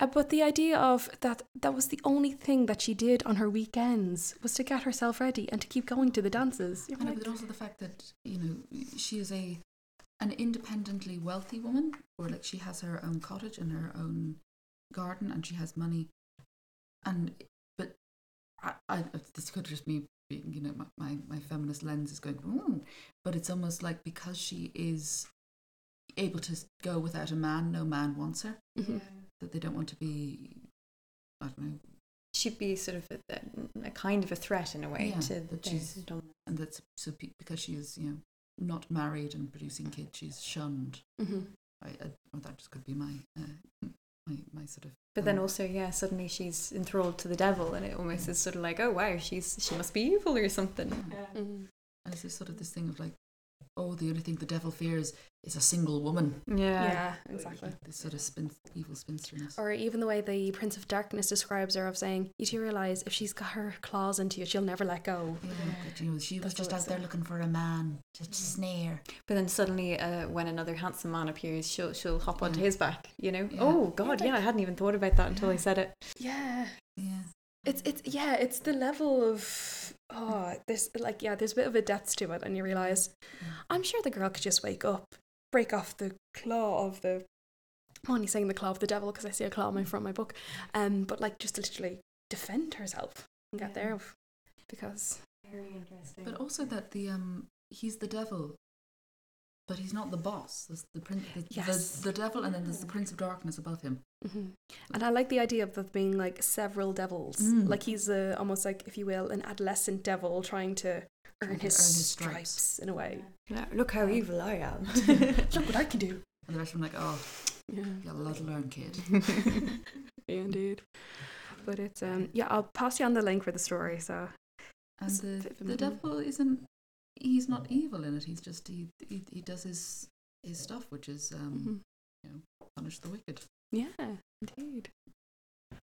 Uh, but the idea of that that was the only thing that she did on her weekends was to get herself ready and to keep going to the dances. You're I know, like, but also the fact that you know she is a an independently wealthy woman, or like she has her own cottage and her own garden, and she has money, and but I, I this could just be being you know my, my, my feminist lens is going, "Ooh," but it's almost like because she is able to go without a man, no man wants her. mhm. That they don't want to be, I don't know, She'd be sort of a, a kind of a threat in a way Yeah, to that their she's- dominance. and that's so pe- because she is you know not married and producing kids, she's shunned. Mhm. I, I or that just could be my uh, my my sort of. But then also, yeah, suddenly she's enthralled to the devil, and it almost is sort of like, oh wow, she's she must be evil or something. Mhm. and it's just sort of this thing of like, oh, the only thing the devil fears is a single woman. Yeah. Yeah, exactly. This sort of spin, evil spinsterness. Or even the way the Prince of Darkness describes her of saying, You do realise if she's got her claws into you, she'll never let go. Yeah, but, you know, she was just out there like. looking for a man to snare. But then suddenly, uh, when another handsome man appears, she'll she'll hop onto Yeah. his back. You know? Yeah. Oh God, Yeah, yeah, I hadn't even thought about that until I said it. Yeah. Yeah, It's it's yeah, it's the level of oh, there's like yeah, there's a bit of a depth to it, and you realize I'm sure the girl could just wake up, break off the claw of the. I'm only saying the claw of the devil because I see a claw on my front of my book, um, but like just literally defend herself and get Yeah. there, because Very interesting. but also that the um he's the devil, but he's not the boss. There's the prince, the, Yes. the, the devil, and then there's the prince of darkness above him. Mhm. and I like the idea of there being like several devils, Mm. like he's a, almost like if you will an adolescent devil trying to earn Trying to his, earn his stripes. stripes. in a way. Yeah, Look how evil I am. Look what I can do. And the rest of them like, oh, Yeah. you got a lot to learn, kid. Yeah, indeed. But it's um yeah, I'll pass you on the link for the story. So And the, bit of a the devil isn't he's not evil in it. He's just he he, he does his his stuff, which is um, Mhm. punish the wicked. Yeah, indeed.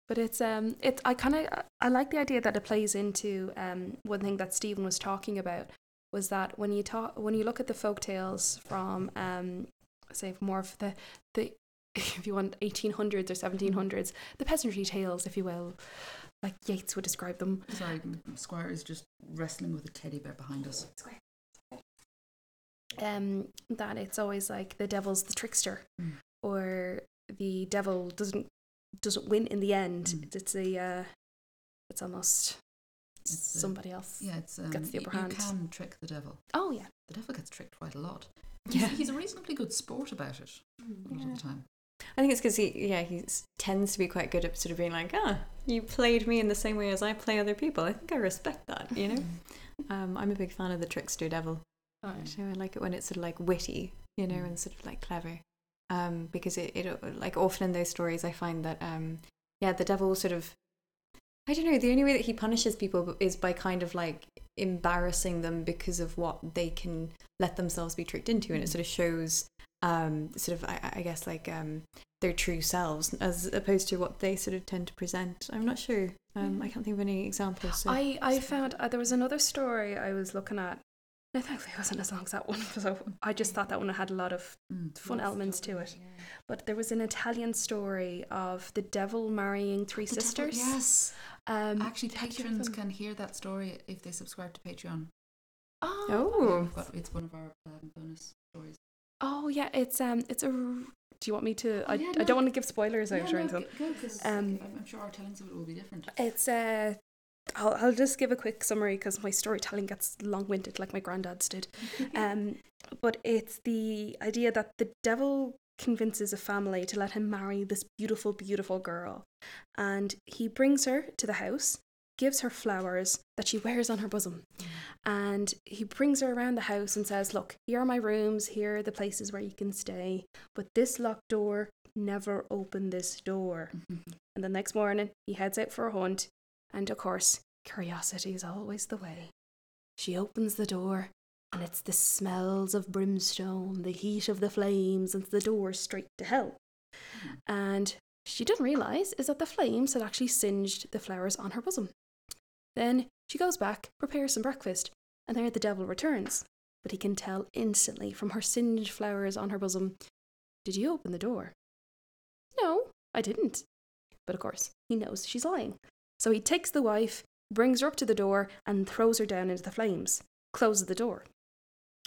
But it's um it's I kind of I like the idea that it plays into um one thing that Stephen was talking about was that when you talk when you look at the folk tales from um say more of the the if you want 1800s or 1700s the peasantry tales if you will like Yeats would describe them Sorry, Squire is just wrestling with a teddy bear behind us. um that it's always like the devil's the trickster Mm. or the devil doesn't doesn't win in the end Mm. it's, it's a uh, it's almost It's, somebody else Yeah, it's um, Gets the upper you hand. can trick the devil. oh yeah The devil gets tricked quite a lot. Yeah. he's a reasonably good sport about it a lot of the time. I think it's because he, yeah, he tends to be quite good at sort of being like, ah, you played me in the same way as I play other people. I think I respect that, you know. Um, I'm a big fan of the trickster devil. So I like it when it's sort of like witty, you know, Mm. and sort of like clever. Um, because it, it like often in those stories, I find that um, yeah, the devil sort of, I don't know, the only way that he punishes people is by kind of like embarrassing them because of what they can let themselves be tricked into, and it Mm. sort of shows um sort of I, I guess like um their true selves as opposed to what they sort of tend to present. I'm not sure. Um, I can't think of any examples. So. I, I found uh, there was another story I was looking at I think it wasn't as long as that one so I just thought that one had a lot of Mm. fun elements to it but there was an Italian story of the devil marrying three The devil- sisters yes. um Actually, have you heard of patrons can hear that story if they subscribe to Patreon. oh, Oh. It's one of our um, bonus stories. Oh yeah it's um it's a do you want me to I, yeah, I don't want to give spoilers out Yeah, or no, anything g- go, Um, I'm, sure our tellings of it will be different. It's uh, I'll I'll just give a quick summary because my storytelling gets long-winded like my granddad's did. Um, but it's the idea that the devil convinces a family to let him marry this beautiful, beautiful girl, and he brings her to the house, gives her flowers that she wears on her bosom, and he brings her around the house and says, "Look, here are my rooms. Here are the places where you can stay. But this locked door, never open this door." And the next morning, he heads out for a hunt, and of course, curiosity is always the way. She opens the door, and it's the smells of brimstone, the heat of the flames, and the door straight to hell. Mm. And she didn't realise is that the flames had actually singed the flowers on her bosom. Then she goes back, prepares some breakfast, and there the devil returns. But he can tell instantly from her singed flowers on her bosom, Did you open the door? No, I didn't. But of course, he knows she's lying. So he takes the wife, brings her up to the door, and throws her down into the flames, closes the door.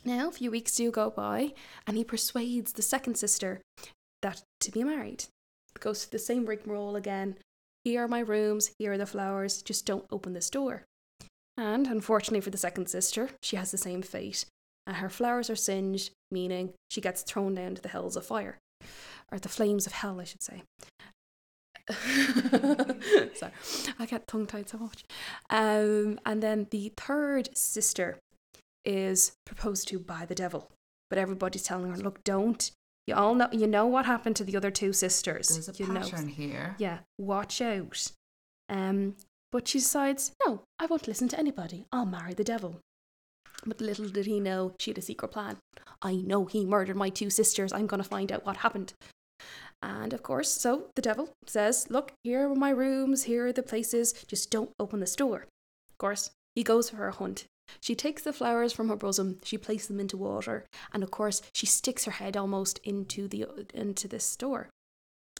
Now, a few weeks do go by, and he persuades the second sister that to be married. Goes through the same rigmarole again. Here are my rooms, here are the flowers, just don't open this door. And unfortunately for the second sister, she has the same fate. And her flowers are singed, meaning she gets thrown down to the hells of fire. Or the flames of hell, I should say. Sorry, I get tongue tied so much. Um, and then the third sister is proposed to by the devil, but everybody's telling her, "Look, don't. You all know. You know what happened to the other two sisters. There's a you pattern know. here. Yeah, watch out." Um, but she decides, "No, I won't listen to anybody. I'll marry the devil." But little did he know she had a secret plan. I know he murdered my two sisters. I'm going to find out what happened. And of course, so the devil says, Look, here are my rooms, here are the places, just don't open this door. Of course, he goes for her hunt. She takes the flowers from her bosom, she places them into water, and of course, she sticks her head almost into the into this door.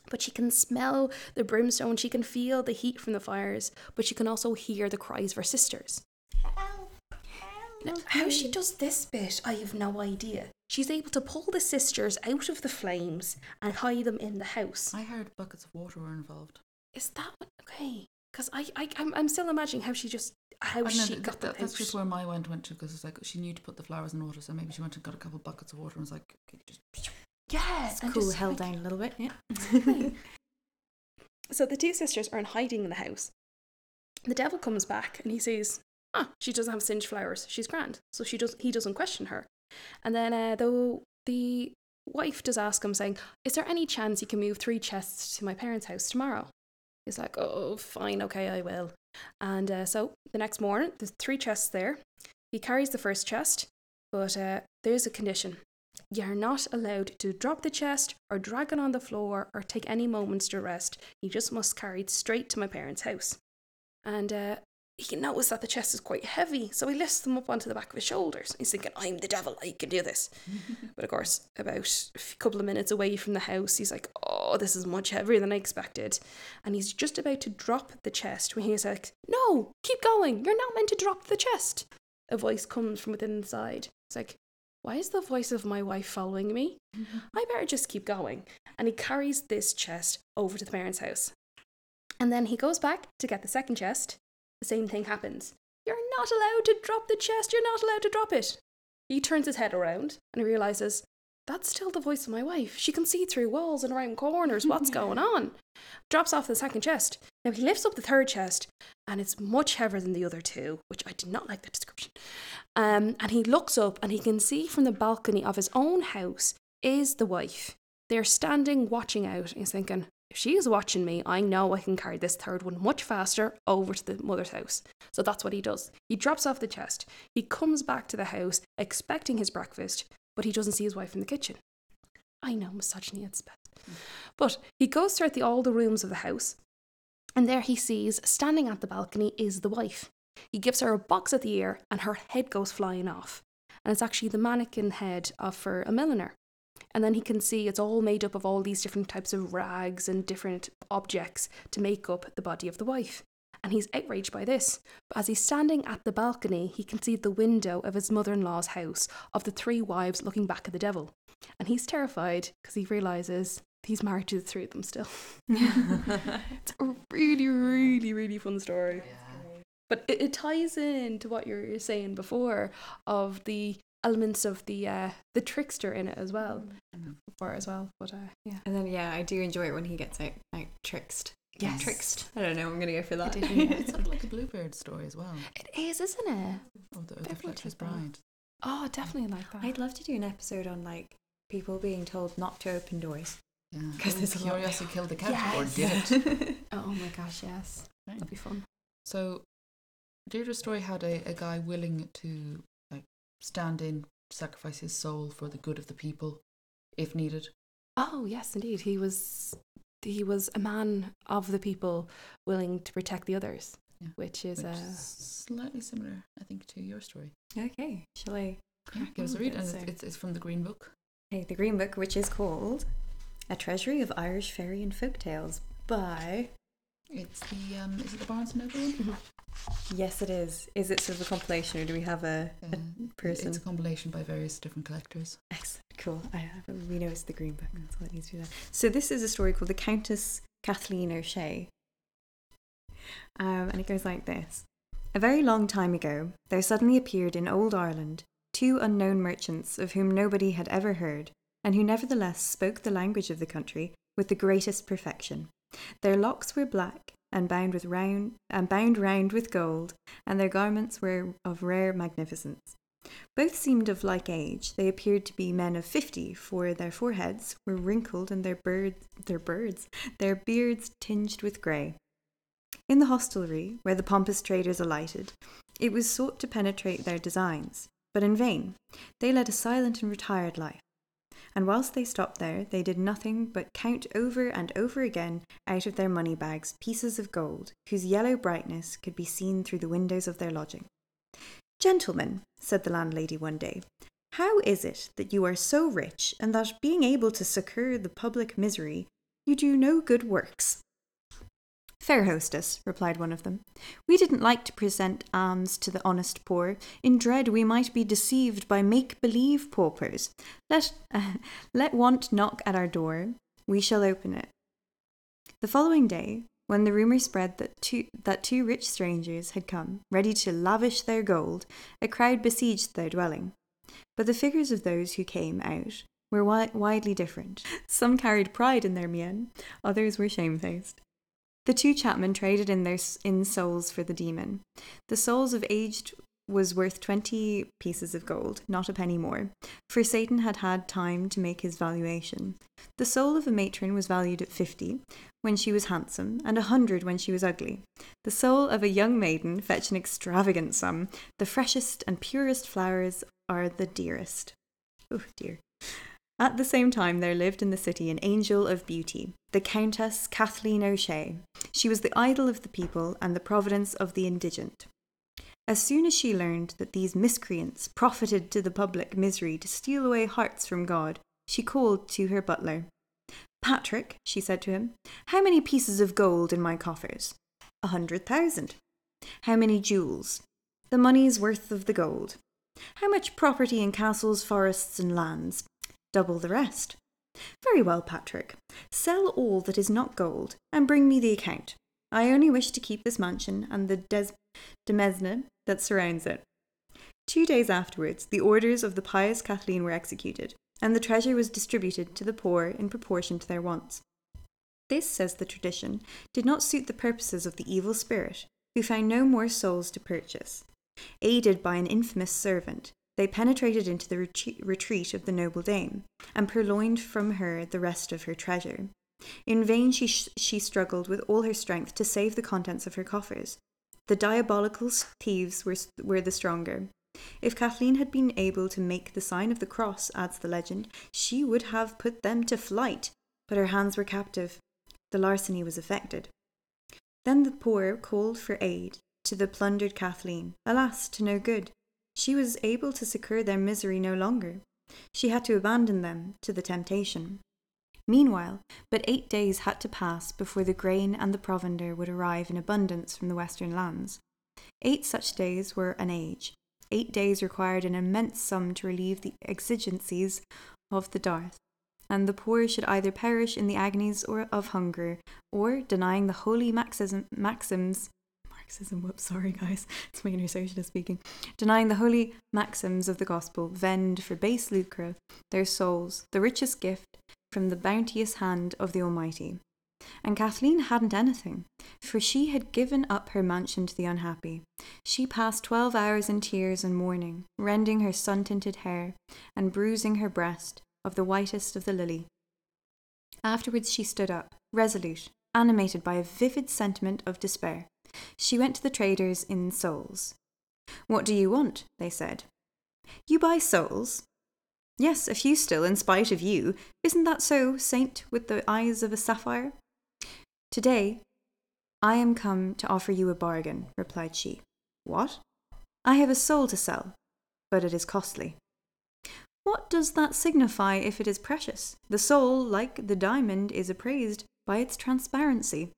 But she can smell the brimstone, she can feel the heat from the fires, but she can also hear the cries of her sisters. Now, how she does this bit, I have no idea. She's able to pull the sisters out of the flames and hide them in the house. I heard buckets of water were involved. Is that what? Okay, because I, I, I'm, I'm still imagining how she just how I she th- got th- them that's just where my mind went to because it's like she knew to put the flowers in water, so maybe she went and got a couple of buckets of water and was like, okay, just yeah, It's cool, just, held like- down a little bit. Yeah. So the two sisters are in hiding in the house. The devil comes back and he says, "Ah, she doesn't have singed flowers. She's grand." So she does. He doesn't question her. And then uh, though the wife does ask him, saying, "Is there any chance you can move three chests to my parents' house tomorrow?" He's like, "Oh, fine, okay, I will." And uh, so the next morning, there's three chests there. he carries the first chest, but uh, there's a condition. You're not allowed to drop the chest or drag it on the floor or take any moments to rest. You just must carry it straight to my parents' house. And uh, he can notice that the chest is quite heavy, so he lifts them up onto the back of his shoulders. He's thinking, I'm the devil, I can do this. but of course, about a couple of minutes away from the house, he's like, Oh, this is much heavier than I expected. And he's just about to drop the chest when he's like, No, keep going. You're not meant to drop the chest. A voice comes from within the side. It's like, Why is the voice of my wife following me? I better just keep going. And he carries this chest over to the parents' house. And then he goes back to get the second chest. The same thing happens. You're not allowed to drop the chest. You're not allowed to drop it. He turns his head around and he realizes that's still the voice of my wife. She can see through walls and around corners. What's going on? Drops off the second chest. Now he lifts up the third chest and it's much heavier than the other two, which I did not like the description. Um, and he looks up and he can see from the balcony of his own house is the wife. They're standing watching out. And he's thinking, if she is watching me, I know I can carry this third one much faster over to the mother's house. So that's what he does. He drops off the chest. He comes back to the house expecting his breakfast, but he doesn't see his wife in the kitchen. I know misogyny at its best. But he goes throughout the, all the rooms of the house, and there he sees, standing at the balcony, is the wife. He gives her a box at the ear, and her head goes flying off. And it's actually the mannequin head of for a milliner. And then he can see it's all made up of all these different types of rags and different objects to make up the body of the wife. And he's outraged by this. But as he's standing at the balcony, he can see the window of his mother in law's house of the three wives looking back at the devil. And he's terrified because he realizes he's married to the three of them still. it's a really, really, really fun story. But it, it ties in to what you were saying before of the elements of the uh, the trickster in it as well. Before as well, but uh, yeah. And then yeah, I do enjoy it when he gets out out tricked. Yes. Tricked. I don't know. I'm gonna go for that. did, yeah. It's sort of like a Bluebeard story as well, It is, isn't it? or the, or the Definitely Fletcher's like that. Bride. Oh, definitely like that. I'd love to do an episode on like people being told not to open doors. Because Oh, there's a lot- Curiosity killed the cat, or did it? oh my gosh, yes. Right. That'd be fun. So, Deirdre's story had a, a guy willing to like stand in, sacrifice his soul for the good of the people, if needed. Oh yes, indeed. He was he was a man of the people willing to protect the others, Yeah. which is which uh, is slightly similar, I think, to your story. okay, shall I? Yeah, give us a read, and it's, so- it's, it's from the Green Book. Okay, the Green Book, which is called A Treasury of Irish Fairy and Folk Tales by. It's the um, is it the Barnes and Noble one? Yes, it is. Is it sort of a compilation, or do we have a, Uh, a person? It's a compilation by various different collectors. Excellent, cool. I we know it's the Green Book. That's what needs to be there. So this is a story called The Countess Kathleen O'Shea, um, and it goes like this: A very long time ago, there suddenly appeared in old Ireland two unknown merchants of whom nobody had ever heard, and who nevertheless spoke the language of the country with the greatest perfection. Their locks were black and bound with round and bound round with gold, and their garments were of rare magnificence. Both seemed of like age. They appeared to be men of fifty, for their foreheads were wrinkled and their birds, their birds, their beards tinged with grey. In the hostelry, where the pompous traders alighted, it was sought to penetrate their designs, but in vain. They led a silent and retired life. And whilst they stopped there, they did nothing but count over and over again out of their money bags pieces of gold, whose yellow brightness could be seen through the windows of their lodging. Gentlemen, said the landlady one day, how is it that you are so rich and that, being able to succour the public misery, you do no good works? Fair hostess, replied one of them, we didn't like to present alms to the honest poor, in dread we might be deceived by make believe paupers. Let, let want knock at our door, we shall open it. The following day, when the rumour spread that two, that two rich strangers had come, ready to lavish their gold, a crowd besieged their dwelling. But the figures of those who came out were wi- widely different. Some carried pride in their mien, others were shamefaced. The two chapmen traded in their in souls for the demon. The souls of aged was worth 20 pieces of gold, not a penny more, for Satan had had time to make his valuation. The soul of a matron was valued at 50 when she was handsome, and a 100 when she was ugly. The soul of a young maiden fetched an extravagant sum. The freshest and purest flowers are the dearest. Oh dear. At the same time, there lived in the city an angel of beauty, the Countess Kathleen O'Shea. She was the idol of the people and the providence of the indigent. As soon as she learned that these miscreants profited to the public misery to steal away hearts from God, she called to her butler. Patrick, she said to him, how many pieces of gold in my coffers? A hundred thousand. How many jewels? The money's worth of the gold. How much property in castles, forests, and lands? Double the rest. Very well, Patrick. Sell all that is not gold and bring me the account. I only wish to keep this mansion and the des- demesne that surrounds it. Two days afterwards, the orders of the pious Kathleen were executed, and the treasure was distributed to the poor in proportion to their wants. This, says the tradition, did not suit the purposes of the evil spirit, who found no more souls to purchase. Aided by an infamous servant, they penetrated into the retreat of the noble dame, and purloined from her the rest of her treasure. In vain she, sh- she struggled with all her strength to save the contents of her coffers. The diabolical thieves were, were the stronger. If Kathleen had been able to make the sign of the cross, adds the legend, she would have put them to flight, but her hands were captive. The larceny was effected. Then the poor called for aid to the plundered Kathleen. Alas, to no good. She was able to succour their misery no longer. She had to abandon them to the temptation. Meanwhile, but eight days had to pass before the grain and the provender would arrive in abundance from the western lands. Eight such days were an age. Eight days required an immense sum to relieve the exigencies of the dearth, and the poor should either perish in the agonies or of hunger, or, denying the holy maxims Marxism, whoops, sorry guys, it's my inner socialist speaking, denying the holy maxims of the gospel, vend for base lucre their souls, the richest gift from the bounteous hand of the Almighty. And Kathleen hadn't anything, for she had given up her mansion to the unhappy. She passed twelve hours in tears and mourning, rending her sun tinted hair and bruising her breast of the whitest of the lily. Afterwards she stood up, resolute, animated by a vivid sentiment of despair. She went to the traders in souls. What do you want? they said. You buy souls? Yes, a few still, in spite of you. Isn't that so, saint with the eyes of a sapphire? Today, I am come to offer you a bargain, replied she. What? I have a soul to sell, but it is costly. What does that signify if it is precious? The soul, like the diamond, is appraised by its transparency.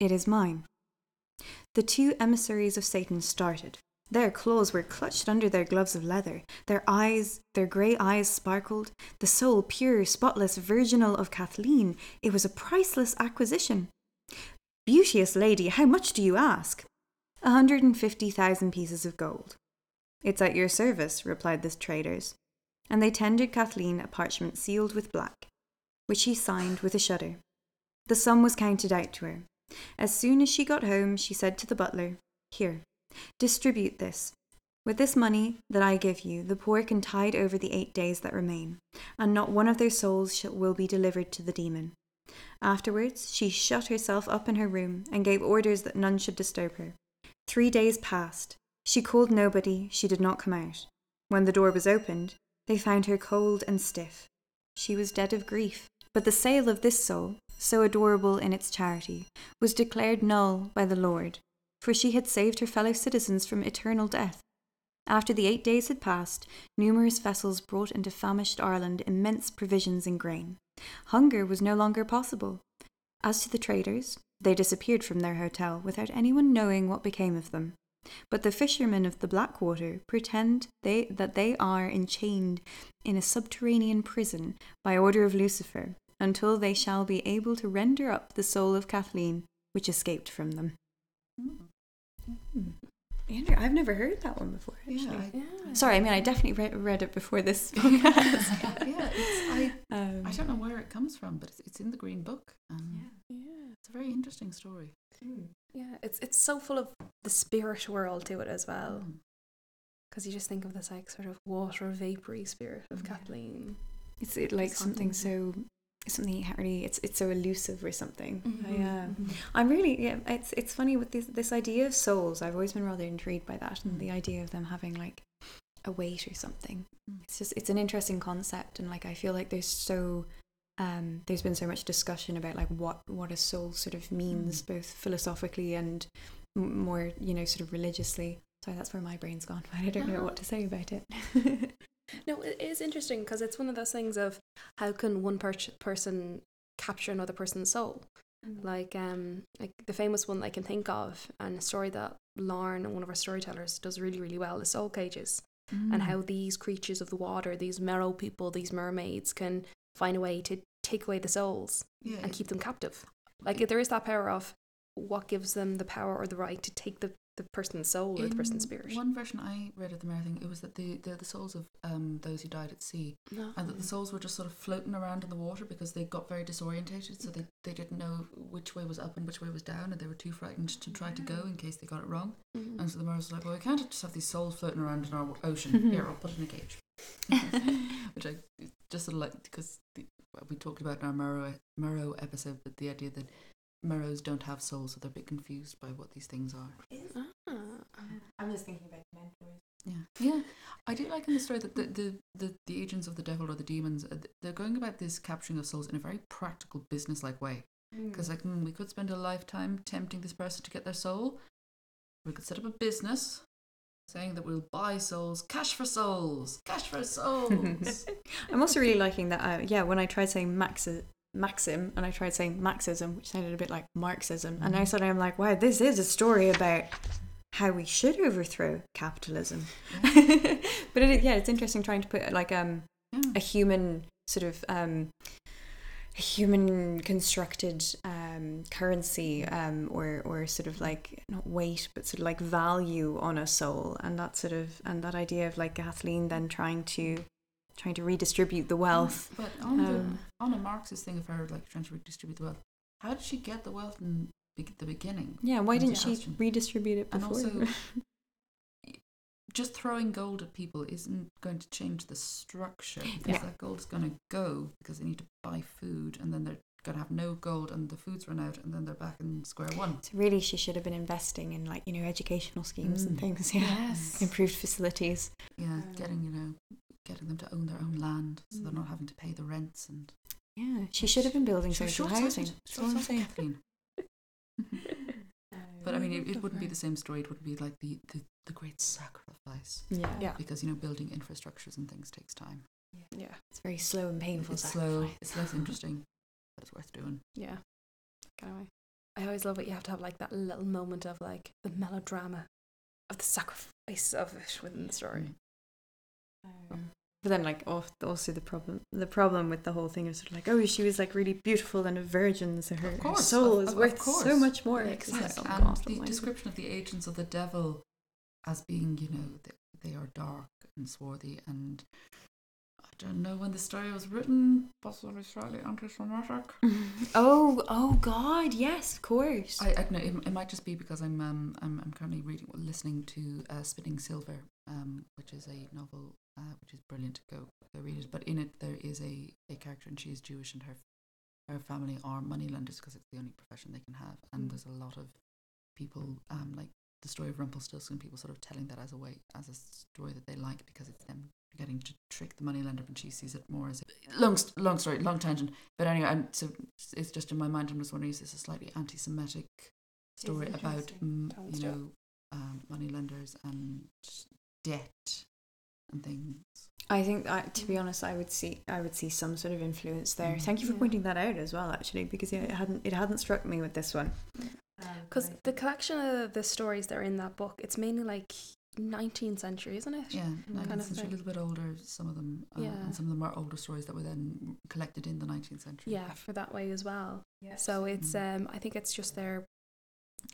It is mine. The two emissaries of Satan started. Their claws were clutched under their gloves of leather. Their eyes, their grey eyes sparkled. The soul, pure, spotless, virginal of Kathleen, it was a priceless acquisition. Beauteous lady, how much do you ask? A hundred and fifty thousand pieces of gold. It's at your service, replied the traders. And they tendered Kathleen a parchment sealed with black, which she signed with a shudder. The sum was counted out to her. As soon as she got home, she said to the butler, Here, distribute this. With this money that I give you, the poor can tide over the eight days that remain, and not one of their souls shall, will be delivered to the demon. Afterwards, she shut herself up in her room and gave orders that none should disturb her. Three days passed. She called nobody, she did not come out. When the door was opened, they found her cold and stiff. She was dead of grief. But the sale of this soul, so adorable in its charity, was declared null by the Lord, for she had saved her fellow citizens from eternal death. After the eight days had passed, numerous vessels brought into famished Ireland immense provisions in grain. Hunger was no longer possible. As to the traders, they disappeared from their hotel without anyone knowing what became of them. But the fishermen of the Blackwater pretend they, that they are enchained in a subterranean prison by order of Lucifer, until they shall be able to render up the soul of Kathleen, which escaped from them. Mm. Andrew, I've never heard that one before. Actually. Yeah, I, yeah. Sorry, I mean, I definitely read, read it before this podcast. yeah, I, um, I don't know where it comes from, but it's, it's in the Green Book. Um, yeah. yeah, it's a very interesting story. Mm. Yeah, it's it's so full of the spirit world to it as well. Mm. Because you just think of this like sort of water vapory spirit of Yeah. Kathleen. It's it, like It's something so something you can't really. It's it's so elusive or something. Mhm, Yeah. mhm. I'm really yeah. It's it's funny with this this idea of souls. I've always been rather intrigued by that and the idea of them having like a weight or something. Mm. It's just it's an interesting concept and like I feel like there's so um there's been so much discussion about like what what a soul sort of means both philosophically and m- more you know sort of religiously. Sorry, that's where my brain's gone. But I don't know what to say about it. No, it is interesting because it's one of those things of how can one per- person capture another person's soul? Like um, like the famous one I can think of, and a story that Lauren, one of our storytellers, does really really well is Soul Cages, and Mm. how these creatures of the water, these merrow people, these mermaids, can find a way to take away the souls yeah, and keep them captive. Like there is that power of what gives them the power or the right to take the, the person's soul or the person's spirit. One version I read of the Mare thing, it was that the, the the souls of um those who died at sea, No. and that the souls were just sort of floating around in the water because they got very disorientated, so they they didn't know which way was up and which way was down, and they were too frightened to try to go in case they got it wrong. Mhm. And so the Mare was like, "Well, we can't just have these souls floating around in our ocean. Here, I'll put it in a cage." which I just sort of like because we talked about in our Merrow Merrow episode, but the idea that Merrows don't have souls, so they're a bit confused by what these things are. Ah. I'm just thinking about mentors. Yeah, yeah. I do like in the story that the the, the, the agents of the devil or the demons, uh, they're going about this capturing of souls in a very practical, business-like way. Because like, mm, we could spend a lifetime tempting this person to get their soul. We could set up a business saying that we'll buy souls, cash for souls, cash for souls. I'm also really liking that. Uh, yeah, when I tried saying maxi- maxim and I tried saying Marxism, which sounded a bit like Marxism, and I Mhm. suddenly I'm like, wow, this is a story about how we should overthrow capitalism. Yeah. but it, yeah, it's interesting trying to put like um yeah. a human sort of um a human constructed um currency um or or sort of like not weight but sort of like value on a soul and that sort of and that idea of like Kathleen then trying to trying to redistribute the wealth But on Um, the on a Marxist thing of her like trying to redistribute the wealth, how did she get the wealth in be- the beginning? yeah why didn't she question. redistribute it before? And also, just throwing gold at people isn't going to change the structure because Yeah. that gold is going to go because they need to buy food and then they're going to have no gold and the food's run out and then they're back in square one. so really she should have been investing in like you know educational schemes and Mm. things yeah Yes. improved facilities Yeah, Um, getting you know, getting them to own their own land so they're Mm. not having to pay the rents and. yeah she should have been building social short-sighted. housing That's all I'm Short-sighted, saying. Kathleen. But I mean, it, it wouldn't be the same story. It wouldn't be like the, the, the great sacrifice yeah Yeah. because you know building infrastructures and things takes time. Yeah. It's very slow and painful. It's slow. It's less interesting, but it's worth doing. Yeah. Anyway, I always love it. You have to have like that little moment of like the melodrama of the sacrifice of it within the story. Um, but then, like, also the problem, the problem with the whole thing is sort of like, oh, she was like really beautiful and a virgin, so her, Of her course, soul of- is of- worth of so much more. Yeah, It's like, oh and God the almighty. description of the agents of the devil as being, you know, they, they are dark and swarthy and. I don't know when the story was written, possibly slightly anti-Semitic. oh, oh God, yes, of course. I, I don't know. It, it might just be because I'm um I'm, I'm currently reading listening to uh, Spinning Silver, um, which is a novel uh, which is brilliant. To go go read it. But in it there is a, a character and she is Jewish and her her family are moneylenders because it's the only profession they can have. And there's a lot of people um like the story of Rumpelstiltskin. People sort of telling that as a way as a story that they like because it's them getting to trick the moneylender, and she sees it more as a long long story, long tangent. But anyway, I'm, so it's just in my mind. I'm just wondering is this a slightly anti-Semitic story about interesting. mm, you know um, money lenders and debt and things. I think, I, to be honest, I would see, I would see some sort of influence there. Mm. Thank you for Yeah. pointing that out as well, actually, because yeah, it hadn't, it hadn't struck me with this one. Because the collection of the stories that are in that book, it's mainly like 19th century, isn't it? Yeah, Kind nineteenth of century, a little bit older. Some of them, uh, Yeah. and some of them are older stories that were then collected in the nineteenth century. Yeah, for that way as well. Yes. So it's Mm. um I think it's just their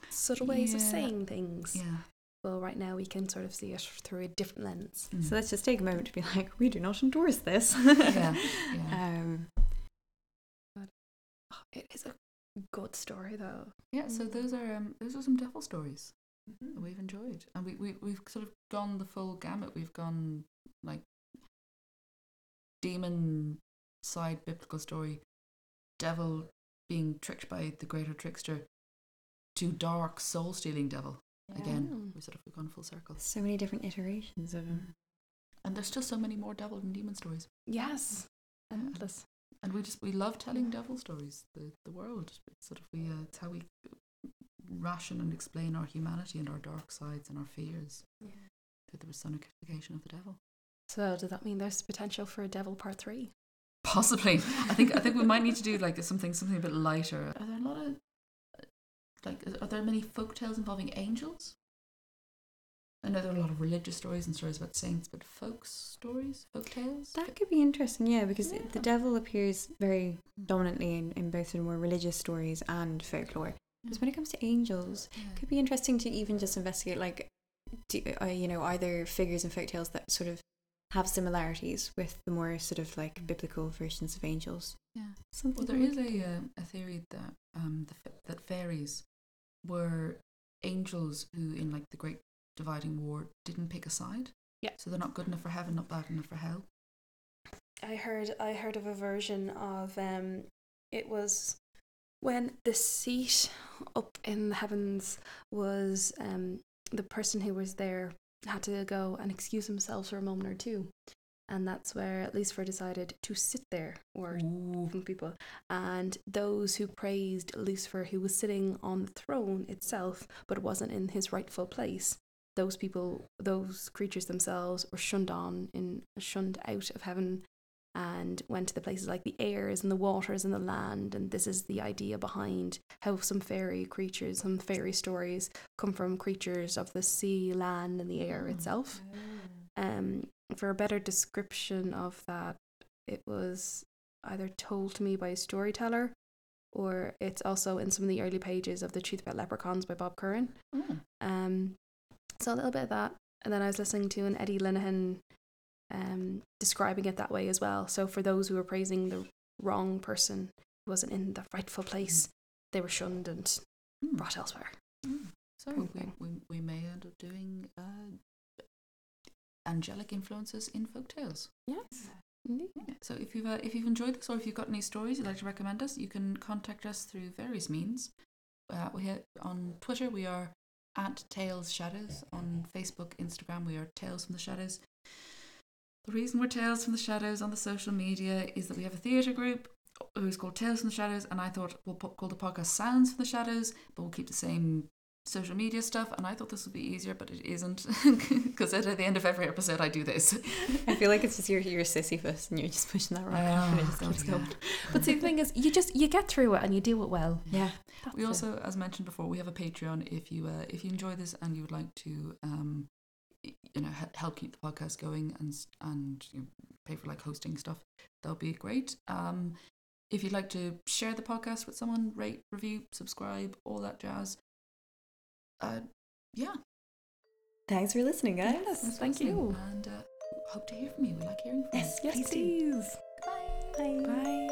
subtle ways of saying things. yeah. Well, right now we can sort of see it through a different lens. Mm. So let's just take a moment to be like, we do not endorse this. yeah, yeah. Um, it is a good story though. yeah. So Mm. those are um, those are some devil stories. That we've enjoyed, and we, we we've sort of gone the full gamut. We've gone like demon side biblical story, devil being tricked by the greater trickster, to dark soul stealing devil. Again, Mm. we sort of gone full circle. So many different iterations of them. And there's still so many more devil and demon stories. Yes. Endless. And we just we love telling devil stories. The the world. It's sort of we uh, it's how we ration and explain our humanity and our dark sides and our fears through the personification of the devil. So does that mean there's potential for a Devil Part Three? Possibly. I think I think we might need to do like something something a bit lighter. Are there a lot of like are there many folk tales involving angels? I know there are a lot of religious stories and stories about saints, but folk stories, folk tales. That could be interesting, yeah, because Yeah. the devil appears very dominantly in, in both the more religious stories and folklore. Because when it comes to angels, Yeah. it could be interesting to even just investigate, like, do, uh, you know, either figures and folktales that sort of have similarities with the more sort of like biblical versions of angels. Yeah. Something Well, there we is a uh, a theory that um the, that fairies were angels who, in like the Great Dividing War, didn't pick a side. Yeah. So they're not good enough for heaven, not bad enough for hell. I heard I heard of a version of um it was when the seat up in the heavens was um the person who was there had to go and excuse himself for a moment or two. And that's where Lucifer decided to sit there or from people. And those who praised Lucifer, who was sitting on the throne itself, but wasn't in his rightful place, those people, those creatures themselves, were shunned on in shunned out of heaven, and went to the places like the airs and the waters and the land. And this is the idea behind how some fairy creatures, some fairy stories, come from creatures of the sea, land, and the air Oh. itself. Um, for a better description of that, it was either told to me by a storyteller or it's also in some of the early pages of The Truth About Leprechauns by Bob Curran. Oh. Um, so a little bit of that. And then I was listening to an Eddie Lenihan um, describing it that way as well. So for those who were praising the wrong person who wasn't in the rightful place, they were shunned and Hmm. brought elsewhere. Hmm. So we, we, we may end up doing uh, angelic influences in folk tales. Yes. Indeed. Yeah. So if you've uh, if you've enjoyed this or if you've got any stories you'd like to recommend us, you can contact us through various means. Uh, we have, on Twitter we are at Tales Shadows. On Facebook, Instagram we are Tales from the Shadows. The reason we're Tales from the Shadows on the social media is that we have a theatre group who's called Tales from the Shadows, and I thought we'll call the podcast Sounds from the Shadows, but we'll keep the same social media stuff. And I thought this would be easier, but it isn't because at the end of every episode I do this. I feel like it's just you're, you're Sisyphus and you're just pushing that rock up and it just Oh, keeps God, going. But see, the thing is, you just you get through it and you do it well. Yeah. We That's it. also, as mentioned before, we have a Patreon. If you uh, if you enjoy this and you would like to, um, you know, help keep the podcast going and and you know, pay for like hosting stuff, that would be great. Um, if you'd like to share the podcast with someone, rate, review, subscribe, all that jazz. Uh, yeah. Thanks for listening, guys. Yes, thanks for thank listening, you. and uh, hope to hear from you. We like hearing from Yes, you. Yes, please do. please. Bye. Bye.